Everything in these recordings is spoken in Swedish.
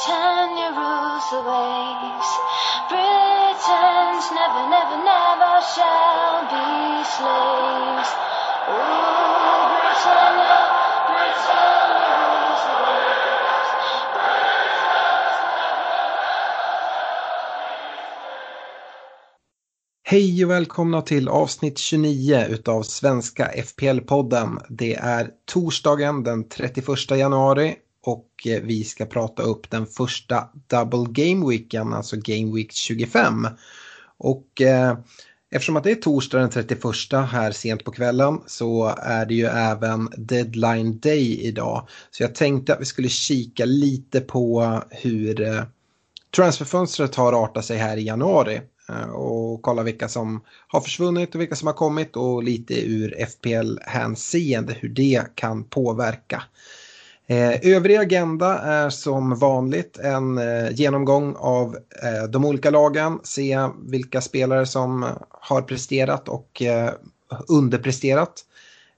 Britannia rules the waves. Britons never, never, never shall be slaves. Ooh, Britannia, Britannia rules the waves. Hej och välkomna till avsnitt 29 utav Svenska FPL-podden. Det är torsdagen den 31 januari och eh, vi ska prata upp den första double game weeken, alltså game week 25. Och eh, eftersom att det är torsdag den 31 här sent på kvällen så är det ju även deadline day idag. Så jag tänkte att vi skulle kika lite på hur eh, transferfönstret har artat sig här i januari eh, och kolla vilka som har försvunnit och vilka som har kommit och lite ur FPL-hänseende hur det kan påverka. Eh, övrig agenda är som vanligt en eh, genomgång av eh, de olika lagen, se vilka spelare som har presterat och eh, underpresterat.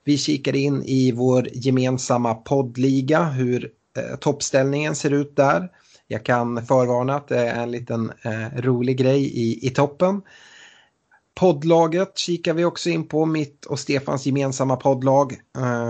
Vi kikar in i vår gemensamma poddliga, hur eh, toppställningen ser ut där. Jag kan förvarna att det är en liten eh, rolig grej i, i toppen. Poddlaget kikar vi också in på, mitt och Stefans gemensamma poddlag.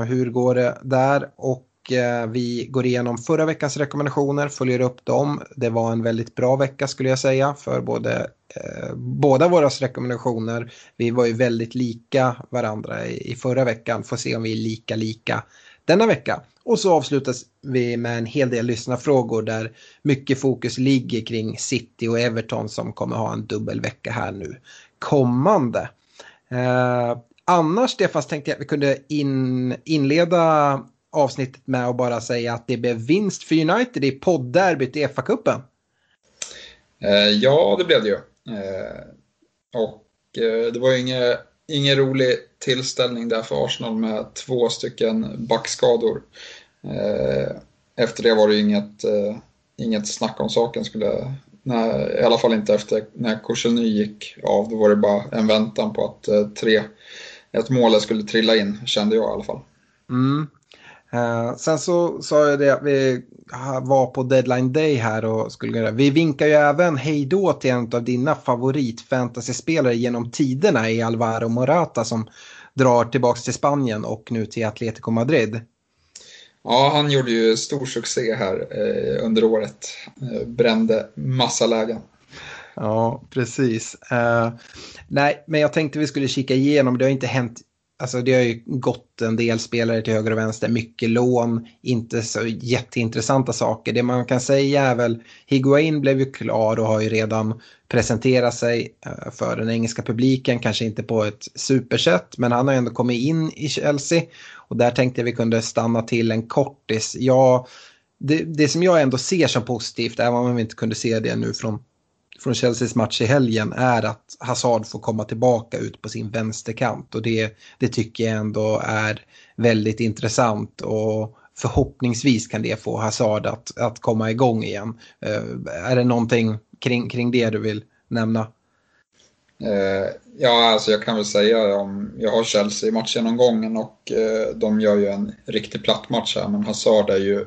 Hur går det där? Och Eh, vi går igenom förra veckans rekommendationer, följer upp dem. Det var en väldigt bra vecka skulle jag säga för både, eh, båda våra rekommendationer. Vi var ju väldigt lika varandra i, i förra veckan, får se om vi är lika lika denna vecka. Och så avslutas vi med en hel del lyssnarfrågor där mycket fokus ligger kring City och Everton som kommer ha en dubbel vecka här nu kommande. Eh, annars Stefan tänkte jag att vi kunde in, inleda avsnittet med att bara säga att det blev vinst för United i poddderbyt i FA-cupen. Eh, ja, det blev det ju. Eh, och eh, det var ju ingen, ingen rolig tillställning där för Arsenal med två stycken backskador. Efter det var det ju inget, inget snack om saken, skulle, när, i alla fall inte efter när Koscielny gick av. Då var det bara en väntan på att tre, ett mål skulle trilla in, kände jag i alla fall. Mm. Eh, sen så sa jag det att vi var på deadline day här och skulle göra. Vi vinkar ju även hej då till en av dina favoritfantasyspelare genom tiderna i Alvaro Morata som drar tillbaka till Spanien och nu till Atletico Madrid. Ja, han gjorde ju stor succé här eh, under året. Eh, brände massa lägen. Ja, precis. Uh, nej, men jag tänkte vi skulle kika igenom. Det har inte hänt. Alltså det har ju gått en del spelare till höger och vänster, mycket lån, inte så jätteintressanta saker. Det man kan säga är väl, Higuain blev ju klar och har ju redan presenterat sig eh, för den engelska publiken, kanske inte på ett supersätt, men han har ändå kommit in i Chelsea. Och där tänkte jag vi kunde stanna till en kortis. Ja, det, det som jag ändå ser som positivt, även om vi inte kunde se det nu från från Chelseas match i helgen är att Hazard får komma tillbaka ut på sin vänsterkant och det, det tycker jag ändå är väldigt intressant och förhoppningsvis kan det få Hazard att, att komma igång igen. Uh, är det någonting kring, kring det du vill nämna? Uh, ja, alltså jag kan väl säga om jag har Chelsea i matchgenomgången och uh, de gör ju en riktigt platt match här men Hazard är ju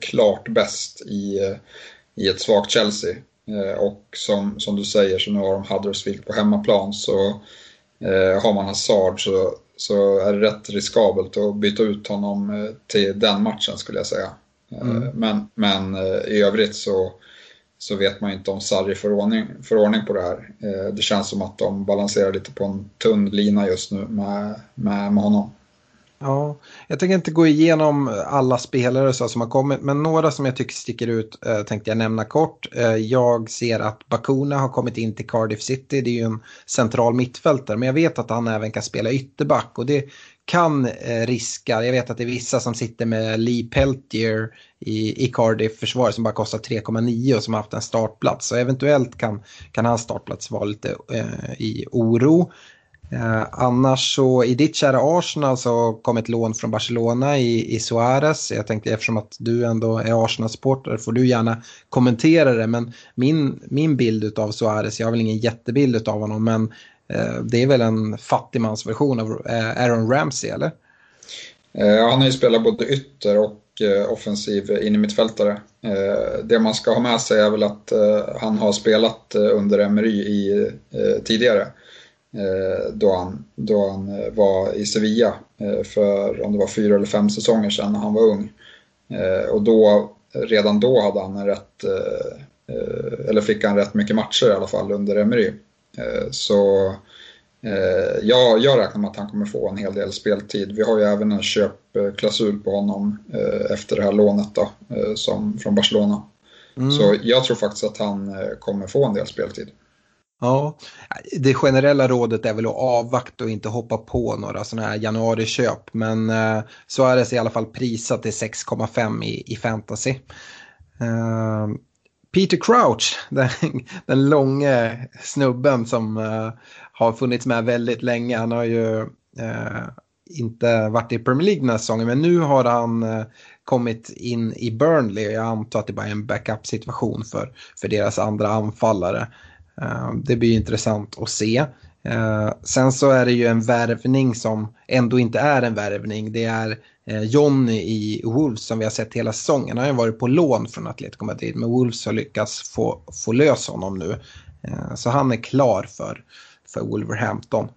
klart bäst i, i ett svagt Chelsea. Eh, och som, som du säger så nu har de Huddersfield på hemmaplan så eh, har man Hazard så, så är det rätt riskabelt att byta ut honom eh, till den matchen skulle jag säga. Mm. Men, men i övrigt så så vet man ju inte om Sarri får ordning, får ordning på det här. Det känns som att de balanserar lite på en tunn lina just nu med, med, med honom. Ja, jag tänker inte gå igenom alla spelare så som har kommit, men några som jag tycker sticker ut eh, tänkte jag nämna kort. Eh, jag ser att Bakuna har kommit in till Cardiff City, det är ju en central mittfältare, men jag vet att han även kan spela ytterback och det kan eh, riska, jag vet att det är vissa som sitter med Lee Peltier i, i Cardiff försvar som bara kostar 3,9 och som har haft en startplats. Så eventuellt kan, kan hans startplats vara lite eh, i oro. Eh, annars så i ditt kära Arsenal så kom ett lån från Barcelona i, i Suarez. Jag tänkte eftersom att du ändå är Arsenal-supporter får du gärna kommentera det. Men min, min bild av Suarez, jag har väl ingen jättebild av honom men eh, det är väl en fattigmansversion av eh, Aaron Ramsey eller? Eh, han har ju spelat både ytter och eh, offensiv innermittfältare. Eh, det man ska ha med sig är väl att eh, han har spelat eh, under Emery i, eh, tidigare. Eh, då han, då han eh, var i Sevilla eh, för om det var fyra eller fem säsonger sedan när han var ung. Och då, redan då hade han en rätt, eller fick han rätt mycket matcher i alla fall under Emery. Så ja, jag räknar med att han kommer få en hel del speltid. Vi har ju även en köpklausul på honom efter det här lånet då, som, från Barcelona. Mm. Så jag tror faktiskt att han kommer få en del speltid. Ja, det generella rådet är väl att avvakta och inte hoppa på några sådana här januariköp. Men eh, så är det i alla fall prisat till 6,5 i, i fantasy. Eh, Peter Crouch, den, den långa snubben som eh, har funnits med väldigt länge. Han har ju eh, inte varit i Premier League den här säsongen men nu har han eh, kommit in i Burnley. Jag antar att det bara är en backup-situation för, för deras andra anfallare. Eh, det blir intressant att se. Eh, sen så är det ju en värvning som ändå inte är en värvning. Det är eh, Johnny i Wolves som vi har sett hela säsongen. Han har ju varit på lån från Atletico Madrid men Wolves har lyckats få, få lös honom nu. Så han är klar för, för Wolverhampton.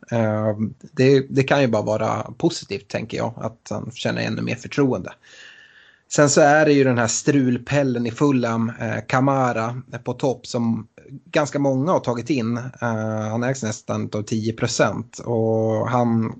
Det, det kan ju bara vara positivt tänker jag, att han känner ännu mer förtroende. Sen så är det ju den här strulpellen i Fulham, eh, Kamara eh, på topp som ganska många har tagit in. Eh, han ägs nästan av 10 procent och han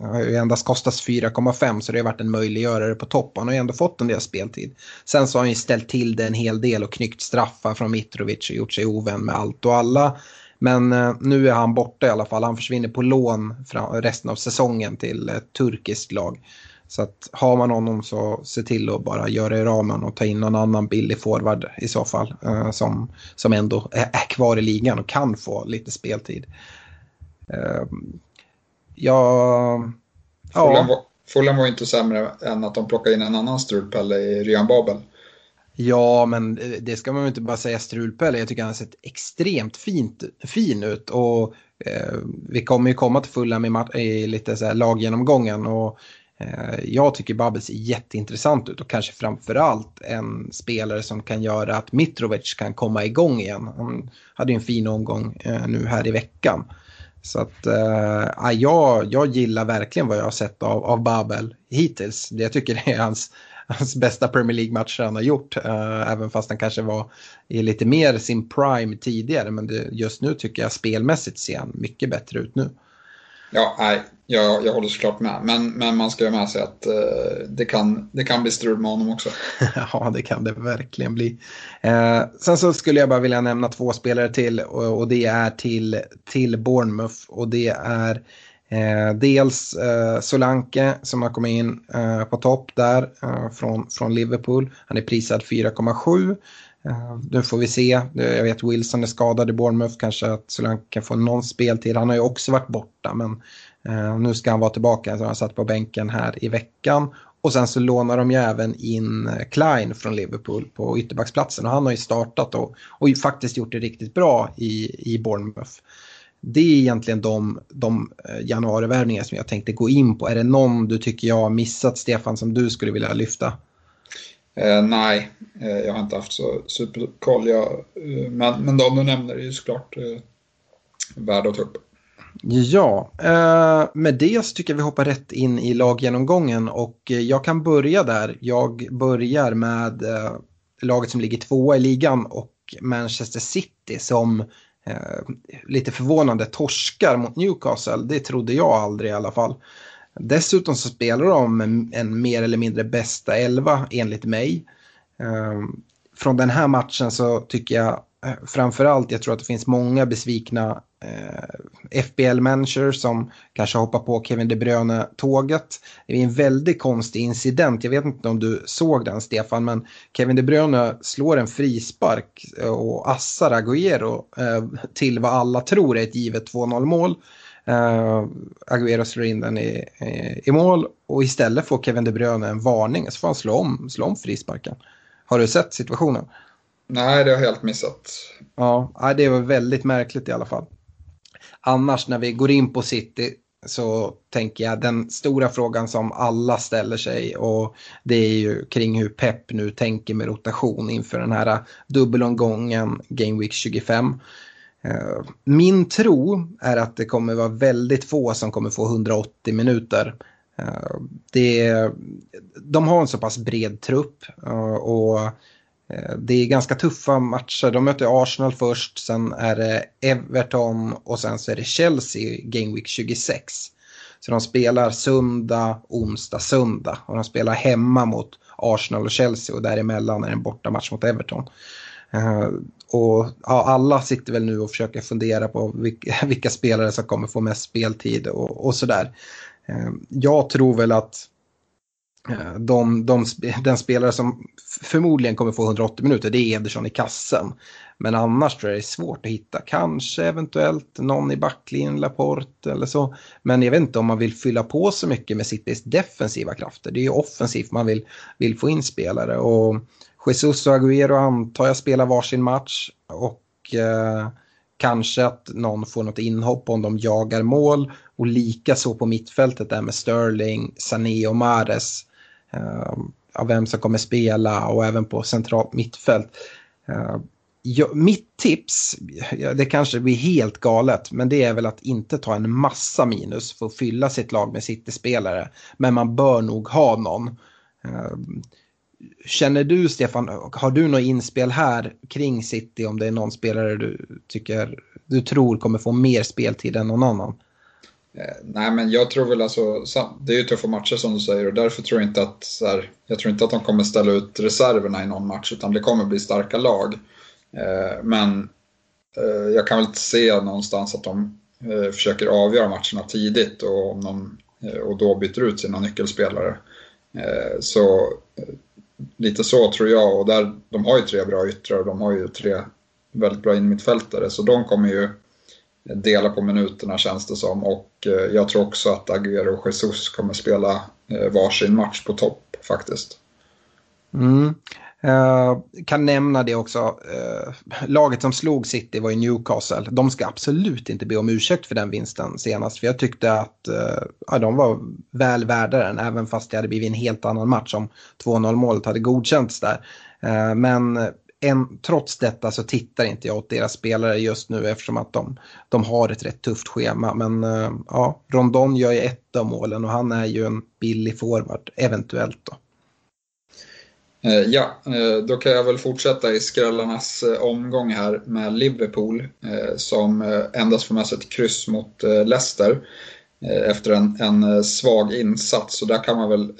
har ju endast kostat 4,5 så det har varit en möjliggörare på topp. Han har ju ändå fått en del speltid. Sen så har han ju ställt till det en hel del och knyckt straffar från Mitrovic och gjort sig ovän med allt och alla. Men eh, nu är han borta i alla fall. Han försvinner på lån resten av säsongen till ett turkiskt lag. Så att har man honom så se till att bara göra i ramen och ta in någon annan billig forward i så fall. Eh, som, som ändå är, är, kvar i ligan och kan få lite speltid. Eh, ja... Fulham, var, Fulham var inte sämre än att de plockade in en annan strulpelle i Ryan Babel. Ja, men det ska man inte bara säga strulpelle. Jag tycker han har sett extremt fint, fin ut. Och eh, vi kommer ju komma till Fulham i, i lite så här laggenomgången. Och Eh, Eh, jag tycker Babel ser jätteintressant ut och kanske framförallt en spelare som kan göra att Mitrovic kan komma igång igen. Han hade ju en fin omgång eh, nu här i veckan. Så att äh, jag, jag gillar verkligen vad jag har sett av, av Babel hittills. Jag tycker det är hans, hans bästa Premier League-matcher han har gjort. Äh, även fast han kanske var i lite mer sin prime tidigare. Men det, just nu tycker jag spelmässigt ser han mycket bättre ut nu. Ja, nej, jag, jag håller såklart med. Men, men man ska ha med sig att eh, det, kan, det kan bli strul med honom också. ja, det kan det verkligen bli. Eh, sen så skulle jag bara vilja nämna två spelare till och, och det är till, till Bournemouth. Och det är eh, dels eh, Solanke som har kommit in eh, på topp där eh, från, från Liverpool. Han är prisad 4,7. Eh, nu får vi se. Jag vet Wilson är skadad i Bournemouth. Kanske att Solanke kan få någon speltid. Han har ju också varit borta men eh, nu ska han vara tillbaka. Så han satt på bänken här i veckan. Och sen så lånar de ju även in eh, Klein från Liverpool på ytterbacksplatsen. Och han har ju startat och, och faktiskt gjort det riktigt bra i, i Bournemouth. Det är egentligen de, de januarivärvningar som jag tänkte gå in på. Är det någon du tycker jag har missat, Stefan, som du skulle vilja lyfta? Eh, nej, eh, jag har inte haft så superkoll. Jag, eh, men, men de du nämner är ju såklart eh, värda att ta upp. Ja, eh, med det så tycker jag vi hoppar rätt in i laggenomgången och eh, jag kan börja där. Jag börjar med eh, laget som ligger tvåa i ligan och Manchester City som eh, lite förvånande torskar mot Newcastle. Det trodde jag aldrig i alla fall. Dessutom så spelar de en, en mer eller mindre bästa elva enligt mig. Eh, från den här matchen så tycker jag eh, framförallt, jag tror att det finns många besvikna eh, FBL-människor som kanske hoppar på Kevin De Bruyne-tåget. Det är en väldigt konstig incident, jag vet inte om du såg den Stefan, men Kevin De Bruyne slår en frispark eh, och assar Agüero eh, till vad alla tror är ett givet 2-0 mål. Uh, Agüero slår in den i, i, i, mål och istället får Kevin De Bruyne en varning så får han slå om, slå om frisparken. Har du sett situationen? Nej, det har jag helt missat. Ja, det var väldigt märkligt i alla fall. Annars när vi går in på City så tänker jag den stora frågan som alla ställer sig och det är ju kring hur Pep nu tänker med rotation inför den här dubbelomgången Game Week 25. Eh, min tro är att det kommer vara väldigt få som kommer få 180 minuter. Eh, det, de har en så pass bred trupp eh, och det är ganska tuffa matcher. De möter Arsenal först, sen är det Everton och sen så är det Chelsea Game Week 26. Så de spelar söndag, onsdag, söndag och de spelar hemma mot Arsenal och Chelsea och däremellan är det en bortamatch mot Everton. Eh, och ja, alla sitter väl nu och försöker fundera på vilka, vilka spelare som kommer få mest speltid och, och sådär. Eh, jag tror väl att eh, de, de, den spelare som förmodligen kommer få 180 minuter det är Ederson i kassen. Men annars tror jag det är svårt att hitta. Kanske eventuellt någon i backlinjen, Laporte eller så. Men jag vet inte om man vill fylla på så mycket med Citys defensiva krafter. Det är ju offensivt man vill, vill få in spelare. Och Jesus och Agüero antar jag spelar varsin match. Och eh, kanske att någon får något inhopp om de jagar mål. Och lika så på mittfältet där med Sterling, Sané och Mares. Eh, av vem som kommer spela och även på centralt mittfält. Eh, ja, mitt tips, det kanske blir helt galet, men det är väl att inte ta en massa minus för att fylla sitt lag med City-spelare. Men man bör nog ha någon. Eh, Känner du, Stefan, har du något inspel här kring City om det är någon spelare du tycker du tror kommer få mer speltid än någon annan? Eh, nej, men jag tror väl alltså, det är ju tuffa matcher som du säger och därför tror jag inte att, så här, jag tror inte att de kommer ställa ut reserverna i någon match utan det kommer bli starka lag. Eh, men eh, jag kan väl inte se någonstans att de försöker avgöra matcherna tidigt och, om de, och då byter ut sina nyckelspelare. Så lite så tror jag och där, de har ju tre bra yttrar och de har ju tre väldigt bra innermittfältare så de kommer ju dela på minuterna känns det som och eh, jag tror också att Agüero och Jesus kommer spela eh, varsin match på topp faktiskt. Mm. Eh, kan nämna det också, eh, laget som slog City var ju Newcastle. De ska absolut inte be om ursäkt för den vinsten senast. För jag tyckte att eh, ja, de var väl värda den, även fast det hade blivit en helt annan match om 2-0 målet hade godkänts där. men en, trots detta så tittar inte jag åt deras spelare just nu eftersom att de, de har ett rätt tufft schema. Men ja, Rondon gör ju ett av målen och han är ju en billig forward, eventuellt då. Eh, ja, eh, då kan jag väl fortsätta i skrällarnas eh, omgång här med Liverpool som endast får med sig ett kryss mot Leicester efter en, en svag insats. Så där kan man väl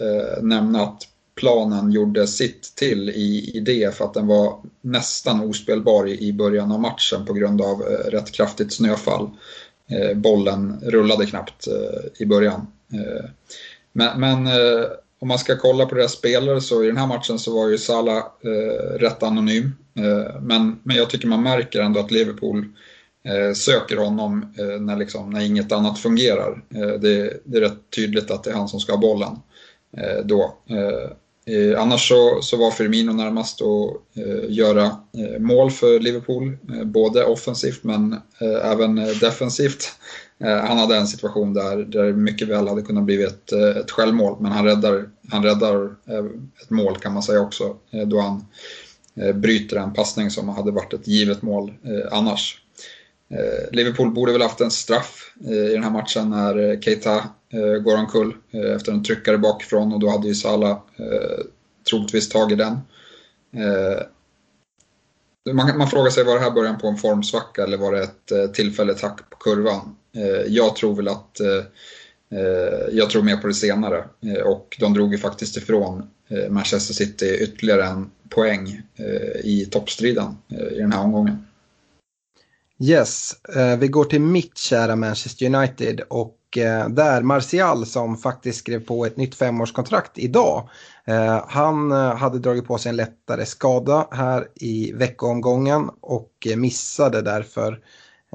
nämna att planen gjorde sitt till i, i det för att den var nästan ospelbar i, i början av matchen på grund av rätt kraftigt snöfall. Bollen rullade knappt i början. Men, men om man ska kolla på deras spelare så i den här matchen så var ju Salah eh, rätt anonym. Eh, men, men jag tycker man märker ändå att Liverpool eh, söker honom eh, när, liksom, när inget annat fungerar. Eh, det, det, är rätt tydligt att det är han som ska ha bollen eh, då. Eh, eh, annars så, så var Firmino närmast att eh, göra mål för Liverpool, både offensivt men även defensivt. Eh, han hade en situation där, där mycket väl hade kunnat bli ett, eh, ett självmål, men han räddar, han räddar eh, ett mål kan man säga också, då han bryter en passning som hade varit ett givet mål annars. Liverpool borde väl haft en straff i den här matchen när Keita går omkull efter en tryckare bakifrån och då hade ju Salah troligtvis tagit den man, man, frågar sig, var det här början på en formsvacka eller var det ett eh, tillfälligt hack på kurvan? Eh, jag tror väl att eh, eh, jag tror mer på det senare eh, och de drog ju faktiskt ifrån eh, Manchester City ytterligare en poäng eh, i toppstriden eh, i den här omgången. Yes, vi går till mitt kära Manchester United och där Martial som faktiskt skrev på ett nytt femårskontrakt idag Eh, han eh, hade dragit på sig en lättare skada här i veckoomgången och missade därför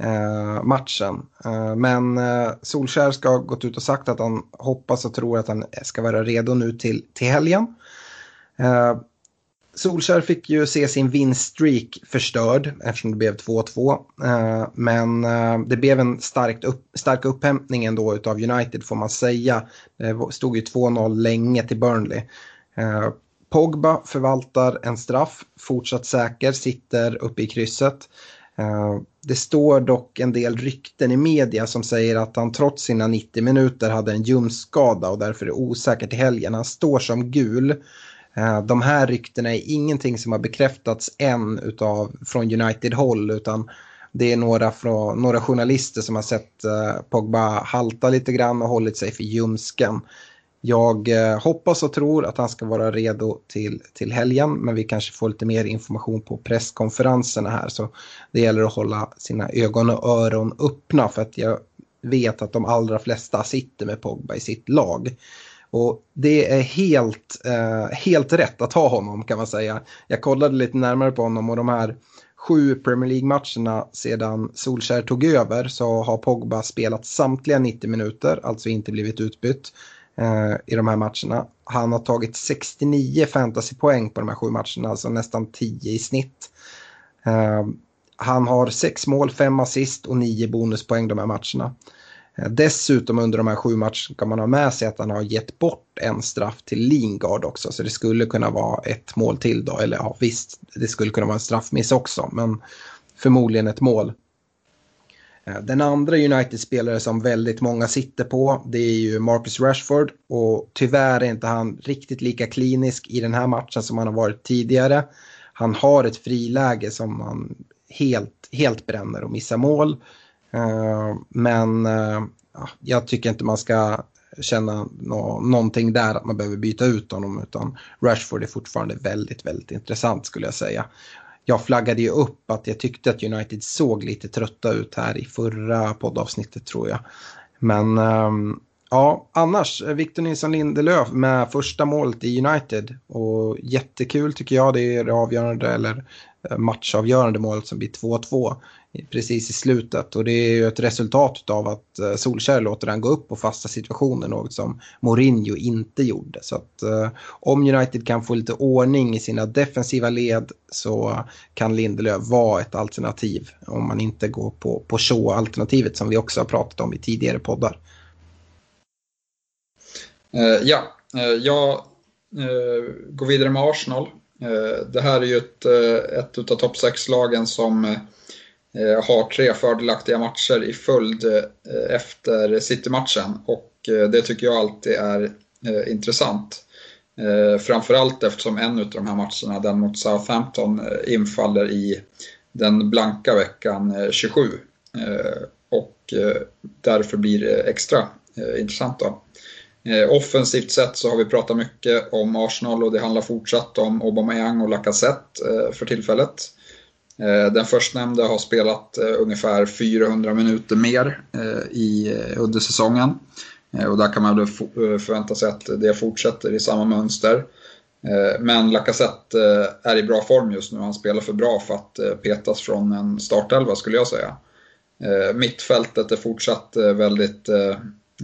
eh, matchen. men Solskär ska ha gått ut och sagt att han hoppas och tror att han ska vara redo nu till, till helgen. Solskär fick ju se sin vinststreak förstörd eftersom det blev 2-2. Men det blev en stark, upp, stark upphämtning ändå utav United får man säga. Det stod ju 2-0 länge till Burnley. Eh, Pogba förvaltar en straff, fortsatt säker, sitter uppe i krysset. Eh, det står dock en del rykten i media som säger att han trots sina 90 minuter hade en ljumskada och därför är osäker till helgen. Han står som gul. Eh, de här ryktena är ingenting som har bekräftats än utav, från United-håll utan det är några, från, några journalister som har sett Pogba halta lite grann och hållit sig för ljumsken. Jag eh, hoppas och tror att han ska vara redo till, till helgen men vi kanske får lite mer information på presskonferenserna här så det gäller att hålla sina ögon och öron öppna för att jag vet att de allra flesta sitter med Pogba i sitt lag. Och det är helt, eh, helt rätt att ha honom kan man säga. Jag kollade lite närmare på honom och de här sju Premier League-matcherna sedan Solskär tog över så har Pogba spelat samtliga 90 minuter, alltså inte blivit utbytt Eh, i de här matcherna. Han har tagit 69 fantasypoäng på de här sju matcherna, alltså nästan 10 i snitt. Eh, han har sex mål, fem assist och nio bonuspoäng de här matcherna. Eh, dessutom under de här sju matcherna kan man ha med sig att han har gett bort en straff till Lingard också. Så det skulle kunna vara ett mål till då. Eller ja visst, det skulle kunna vara en straffmiss också. Men förmodligen ett mål. Eh, den andra United-spelare som väldigt många sitter på det är ju Marcus Rashford och tyvärr är inte han riktigt lika klinisk i den här matchen som han har varit tidigare. Han har ett friläge som han helt, helt bränner och missar mål. Eh, men eh, jag tycker inte man ska känna någonting där att man behöver byta ut honom utan Rashford är fortfarande väldigt, väldigt intressant skulle jag säga jag flaggade ju upp att jag tyckte att United såg lite trötta ut här i förra poddavsnittet tror jag. Men ehm, ja, annars eh, Victor Nilsson Lindelöf med första målet i United och jättekul tycker jag. Det är det avgörande eller Eh, matchavgörande målet som blir 2-2 precis i slutet. Och det är ju ett resultat av att eh, Solskjaer låter den gå upp på fasta situationer, något som Mourinho inte gjorde. Så att eh, om United kan få lite ordning i sina defensiva led så kan Lindelöf vara ett alternativ om man inte går på, på Shaw-alternativet som vi också har pratat om i tidigare poddar. Uh, ja, uh, jag uh, går vidare med Arsenal. Eh, det här är ju ett, eh, ett av topp 6-lagen som eh, har tre fördelaktiga matcher i följd efter City-matchen och det tycker jag alltid är intressant. Framförallt eftersom en av de här matcherna, den mot Southampton, infaller i den blanka veckan 27 och därför blir det extra intressant. Då. Eh, offensivt sett så har vi pratat mycket om Arsenal och det handlar fortsatt om Aubameyang och Lacazette eh, för tillfället. Eh, den förstnämnda har spelat ungefär 400 minuter mer i, under säsongen. Och där kan man väl förvänta sig att det fortsätter i samma mönster. Men Lacazette är i bra form just nu. Han spelar för bra för att petas från en startelva skulle jag säga. Mittfältet är fortsatt väldigt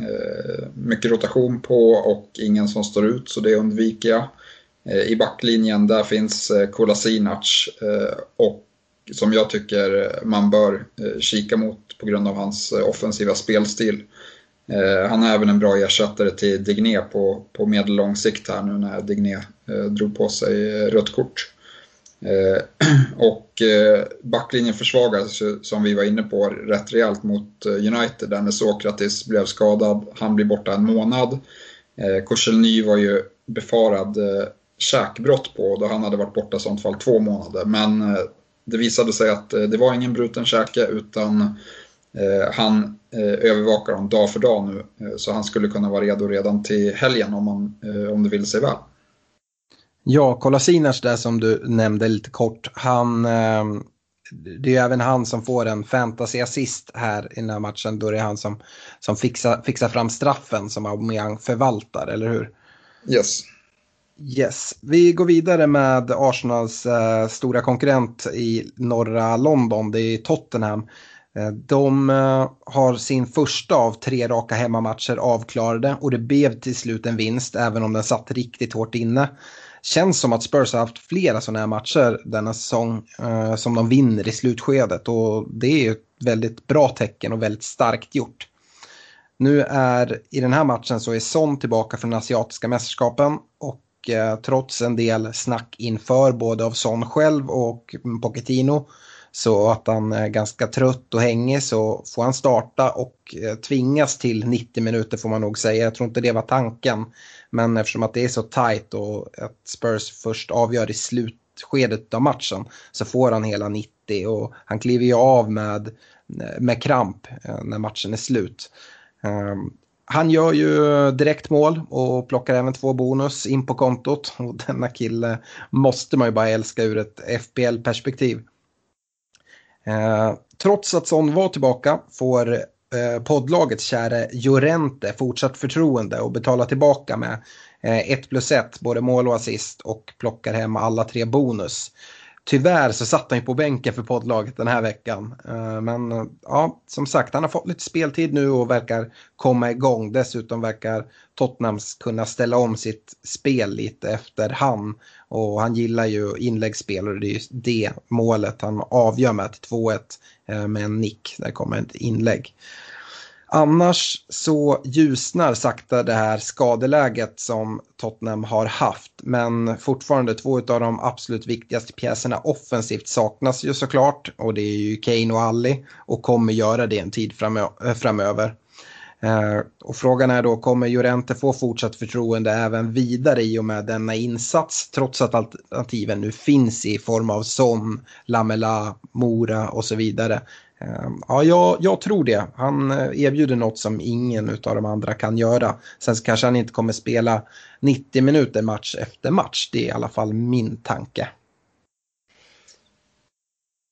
Eh, mycket rotation på och ingen som står ut så det undviker jag. Eh, I backlinjen där finns eh, Kolasinac och som jag tycker man bör kika mot på grund av hans offensiva spelstil. Han är även en bra ersättare till Digné på, på medellång sikt här nu när Digné drog på sig rött kort. Eh, och eh, backlinjen försvagades som vi var inne på rätt rejält mot eh, United där när Sokratis blev skadad. Han blir borta en månad. Korselny var ju befarad käkbrott på då han hade varit borta i sånt fall två månader. Men det visade sig att det var ingen bruten käke utan han övervakar dem dag för dag nu. Så han skulle kunna vara redo redan till helgen om, man, om det vill sig väl. Ja, Kolasinac där som du nämnde lite kort. Han, det är även han som får en fantasy-assist här i den här matchen. Då det är han som, som fixar, fixar fram straffen som Aubameyang förvaltar, eller hur? Yes. Yes, vi går vidare med Arsenals eh, stora konkurrent i norra London, det är Tottenham. Eh, de eh, har sin första av tre raka hemmamatcher avklarade och det blev till slut en vinst även om den satt riktigt hårt inne känns som att Spurs har haft flera sådana här matcher denna säsong eh, som de vinner i slutskedet och det är ett väldigt bra tecken och väldigt starkt gjort. Nu är i den här matchen så är Son tillbaka från asiatiska mästerskapen och eh, trots en del snack inför både av Son själv och Pochettino så att han är ganska trött och hängig så får han starta och eh, tvingas till 90 minuter får man nog säga. Jag tror inte det var tanken. Men eftersom att det är så tajt och att Spurs först avgör i slutskedet av matchen så får han hela 90 och han kliver ju av med, eh, med kramp eh, när matchen är slut. Ehm, han gör ju direkt mål och plockar även två bonus in på kontot. Och denna kille måste man ju bara älska ur ett FPL-perspektiv. Eh, trots att Son var tillbaka får eh, poddlagets käre Jorente fortsatt förtroende och betala tillbaka med 1 eh, plus 1, både mål och assist och plockar hem alla tre bonus. Tyvärr så satt han ju på bänken för poddlaget den här veckan. Eh, men eh, ja, som sagt, han har fått lite speltid nu och verkar komma igång. Dessutom verkar Tottenham kunna ställa om sitt spel lite efter han. Och han gillar ju inläggsspel och det är just det målet han avgör med till 2-1 eh, med en nick. Där kommer ett inlägg. Annars så ljusnar sakta det här skadeläget som Tottenham har haft. Men fortfarande två av de absolut viktigaste pjäserna offensivt saknas ju såklart. Och det är ju Kane och Ali och kommer göra det en tid eh, framöver. Eh, och frågan är då, kommer Jorente få fortsatt förtroende även vidare i och med denna insats? Trots att alternativen nu finns i form av Son, Lamela, Mora och så vidare. Ehm, ja, jag, jag, tror det. Han eh, erbjuder något som ingen av de andra kan göra. Sen kanske han inte kommer spela 90 minuter match efter match. Det är i alla fall min tanke.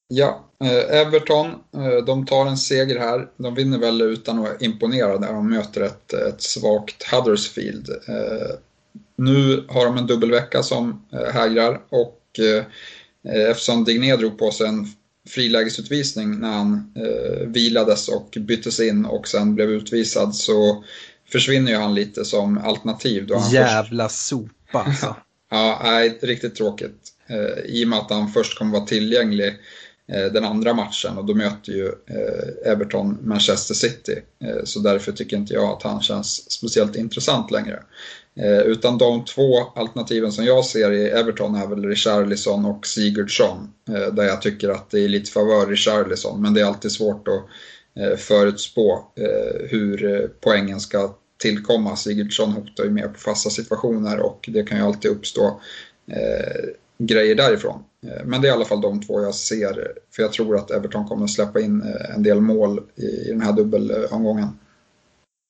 Ja, eh, Everton, eh, de tar en seger här. De vinner väl utan att imponera när de möter ett, ett svagt Huddersfield. Nu har de en dubbelvecka som hägrar och eftersom Digné drog på sig en frilägesutvisning när han eh, vilades och byttes in och sen blev utvisad så försvinner ju han lite som alternativ. Då han Jävla först... sopa alltså. ja, nej, riktigt tråkigt. Eh, I och med att han först kommer vara tillgänglig eh, den andra matchen och då möter ju eh, Everton Manchester City. Eh, så därför tycker inte jag att han känns speciellt intressant längre. Eh, utan de två alternativen som jag ser i Everton är väl Richarlison och Sigurdsson. Eh, där jag tycker att det är lite favör Richarlison, men det är alltid svårt att eh, förutspå eh, hur eh, poängen ska tillkomma. Sigurdsson hotar ju mer på fasta situationer och det kan ju alltid uppstå eh, grejer därifrån. Men det är i alla fall de två jag ser, för jag tror att Everton kommer släppa in en del mål i den här dubbelomgången.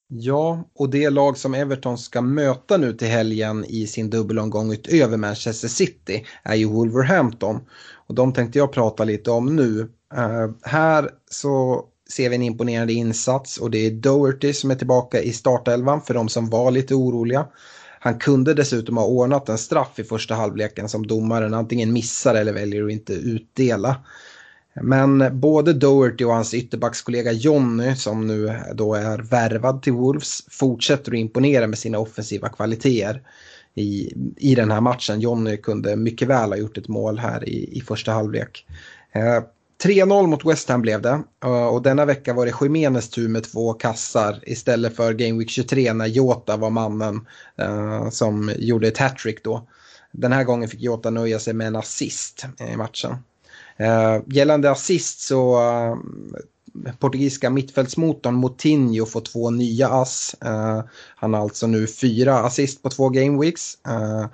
Ja, och det lag som Everton ska möta nu till helgen i sin dubbelomgång utöver Manchester City är ju Wolverhampton. Och de tänkte jag prata lite om nu. Uh, här så ser vi en imponerande insats och det är Doherty som är tillbaka i startelvan för de som var lite oroliga. Han kunde dessutom ha ordnat en straff i första halvleken som domaren antingen missar eller väljer att inte utdela. Men både Doherty och hans ytterbackskollega Jonny som nu då är värvad till Wolves fortsätter att imponera med sina offensiva kvaliteter i, i den här matchen. Jonny kunde mycket väl ha gjort ett mål här i, i första halvlek. Eh, 3-0 mot West Ham blev det eh, och denna vecka var det Jiménez tur med två kassar istället för Game Week 23 när Jota var mannen eh, som gjorde ett hattrick då. Den här gången fick Jota nöja sig med en assist i matchen. Eh, gällande assist så eh, portugisiska mittfältsmotorn Moutinho får två nya ass. Uh, han har alltså nu fyra assist på två gameweeks. Uh,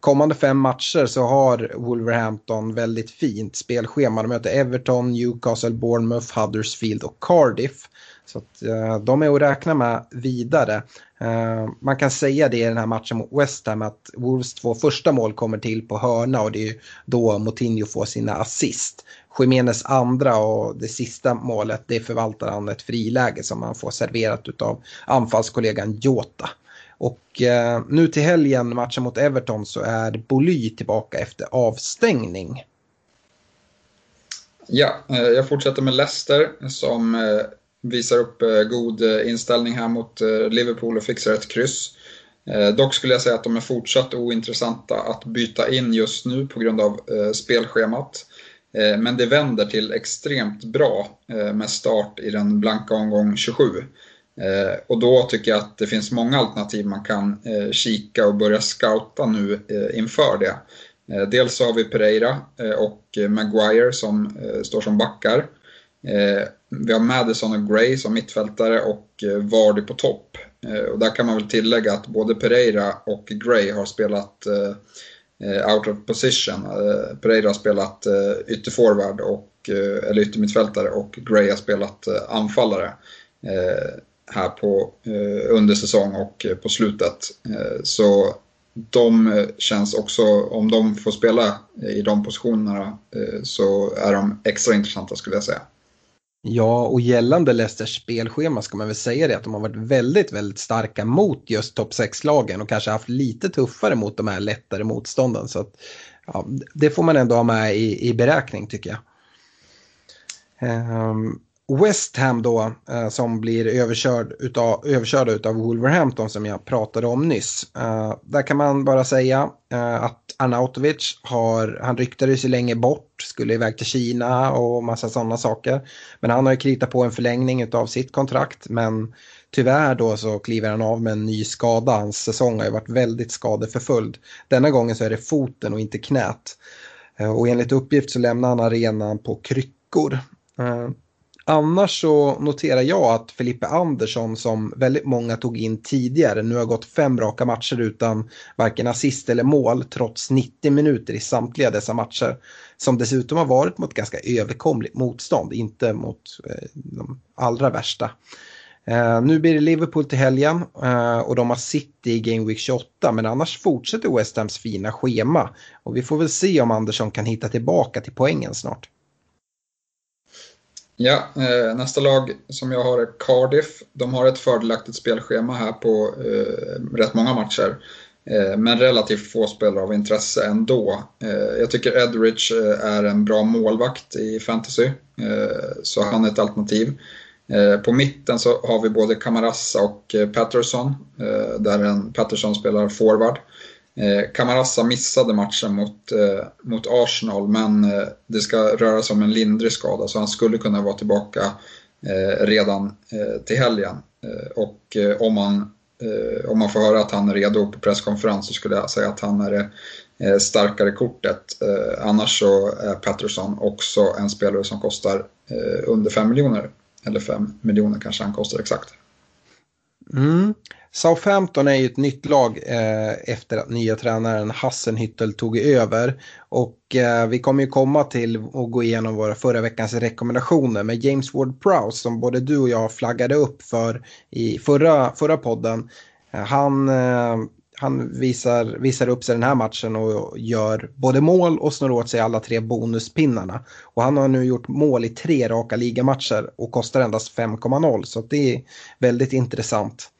kommande fem matcher så har Wolverhampton väldigt fint spelschema. De möter Everton, Newcastle, Bournemouth, Huddersfield och Cardiff. Så att, eh, de är att räkna med vidare. Eh, man kan säga det i den här matchen mot West Ham att Wolves två första mål kommer till på hörna och det är då Moutinho får sina assist. Jiménez andra och det sista målet det förvaltar han ett friläge som han får serverat av anfallskollegan Jota. Och eh, nu till helgen, matchen mot Everton, så är Boly tillbaka efter avstängning. Ja, eh, jag fortsätter med Leicester som eh, visar upp eh, god eh, inställning här mot eh, Liverpool och fixar ett kryss. Dock skulle jag säga att de är fortsatt ointressanta att byta in just nu på grund av spelschemat. Men det vänder till extremt bra med start i den blanka omgång 27. Och då tycker jag att det finns många alternativ man kan kika och börja scouta nu inför det. Dels så har vi Pereira och Maguire som står som backar. Eh, vi har Madison och Gray som mittfältare och eh, Vardy på topp. Eh, och där kan man väl tillägga att både Pereira och Gray har spelat out of position. Pereira har spelat ytterforward och, eller yttermittfältare och Gray har spelat anfallare här på, eh, under säsong och på slutet. Eh, så de känns också, om de får spela i de positionerna så är de extra intressanta skulle jag säga. Ja, och gällande Leicesters spelschema ska man väl säga det att de har varit väldigt, väldigt starka mot just topp 6-lagen och kanske haft lite tuffare mot de här lättare motstånden. Så att, ja, det får man ändå ha med i, i beräkning tycker jag. Um, West Ham då eh, som blir överkörd utav, överkörda utav Wolverhampton som jag pratade om nyss. Eh, där kan man bara säga eh, att Arnautovic har, han ryktades ju länge bort, skulle iväg till Kina och massa sådana saker. Men han har ju kritat på en förlängning utav sitt kontrakt men tyvärr då så kliver han av med en ny skada. Hans säsong har ju varit väldigt skadeförföljd. Denna gången så är det foten och inte knät. Eh, och enligt uppgift så lämnar han arenan på kryckor. Eh, Annars så noterar jag att Felipe Andersson som väldigt många tog in tidigare nu har gått fem raka matcher utan varken assist eller mål trots 90 minuter i samtliga dessa matcher. Som dessutom har varit mot ganska överkomligt motstånd, inte mot eh, de allra värsta. Uh, nu blir det Liverpool till helgen uh, och de har City i Game Week 28 men annars fortsätter West Hams fina schema. Och vi får väl se om Andersson kan hitta tillbaka till poängen snart. Ja, eh, nästa lag som jag har är Cardiff. De har ett fördelaktigt spelschema här på eh, rätt många matcher. Eh, men relativt få spelare av intresse ändå. Eh, jag tycker Edridge eh, är en bra målvakt i fantasy. Eh, så han är ett alternativ. Eh, på mitten så har vi både Camarassa och eh, Patterson. Eh, där en Patterson spelar forward. Eh, missade matchen mot, eh, mot Arsenal men eh, det ska röra sig om en lindrig skada så han skulle kunna vara tillbaka eh, redan eh, till helgen. Eh, och eh, om, man, eh, om man får höra att han är redo på presskonferens så skulle jag säga att han är det starkare kortet. annars så är Patterson också en spelare som kostar under 5 miljoner. Eller 5 miljoner kanske han kostar exakt. Mm. Southampton är ju ett nytt lag eh, efter att nya tränaren Hassenhüttel tog över. Och eh, vi kommer ju komma till och gå igenom våra förra veckans rekommendationer med James Ward-Prowse som både du och jag flaggade upp för i förra, förra podden. Eh, han, eh, han visar, visar upp sig den här matchen och gör både mål och snor åt sig alla tre bonuspinnarna. Och han har nu gjort mål i tre raka ligamatcher och kostar endast 5,0 så det är väldigt intressant.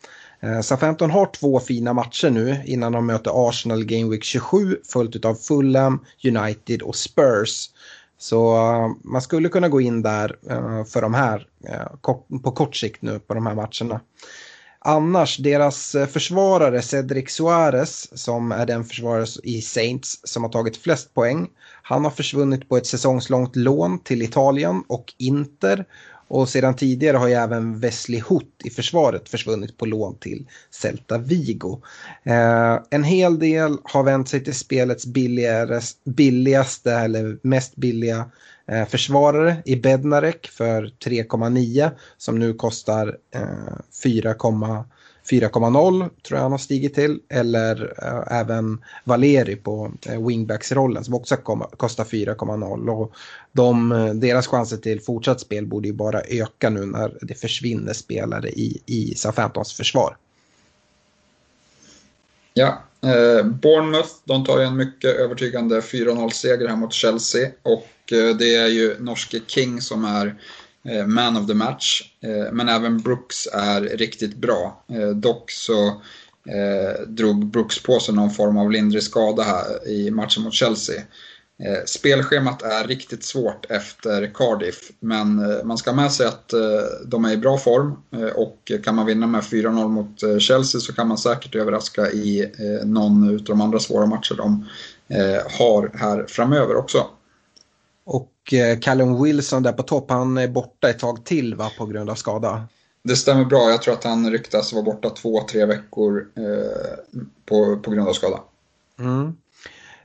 Eh, Southampton har två fina matcher nu innan de möter Arsenal Game Week 27 följt av Fulham, United och Spurs. Så eh, man skulle kunna gå in där eh, för de här eh, på kort sikt nu på de här matcherna. Annars, deras försvarare Cedric Suarez som är den försvarare i Saints som har tagit flest poäng. Han har försvunnit på ett säsongslångt lån till Italien och Inter och sedan tidigare har ju även Wesley Hoot i försvaret försvunnit på lån till Celta Vigo. Eh, en hel del har vänt sig till spelets billigaste eller mest billiga eh, försvarare i Bednarek för 3,9 som nu kostar eh, 4,0 tror jag han har stigit till. Eller äh, även Valeri på äh, wingbacksrollen som också kostar 4,0. Och de, eh, deras chanser till fortsatt spel borde ju bara öka nu när det försvinner spelare i, i Southamptons försvar. Ja, eh, Bournemouth de tar en mycket övertygande 4-0-seger här mot Chelsea och eh, det är ju norske King som är Eh, man of the match. Eh, men även Brooks är riktigt bra. Eh, dock så drog Brooks på sig någon form av lindrig skada här i matchen mot Chelsea. Spelschemat är riktigt svårt efter Cardiff, men man ska ha med sig att de är i bra form och kan man vinna med 4-0 mot Chelsea så kan man säkert överraska i någon av de andra svåra matcher de har här framöver också. Och Callum Wilson där på topp, han är borta ett tag till va, på grund av skada? Det stämmer bra, jag tror att han ryktas vara borta två, tre veckor på, på grund av skada. Mm.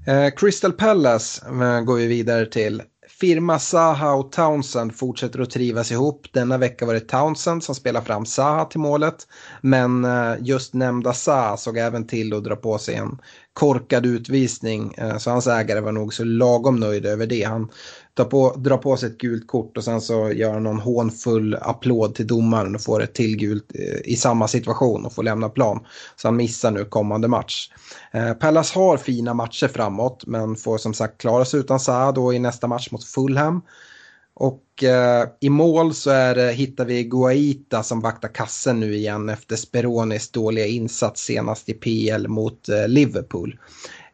Eh, Crystal Palace eh, går vi vidare till. Firma Zaha och Townsend fortsätter att trivas ihop. Denna vecka var det Townsend som spelade fram Zaha till målet. Men eh, just nämnda Zaha såg även till att dra på sig en korkad utvisning. Eh, så hans ägare var nog så lagom nöjd över det. Han tar på, drar på sig ett gult kort och sen så gör han någon hånfull applåd till domaren och får ett till gult eh, i samma situation och får lämna plan. Så han missar nu kommande match. Eh, Pallas har fina matcher framåt men får som sagt klara sig utan Saad då i nästa match mot Fulham. Och eh, i mål så är, eh, hittar vi Guaita som vaktar kassen nu igen efter Speronis dåliga insats senast i PL mot eh, Liverpool.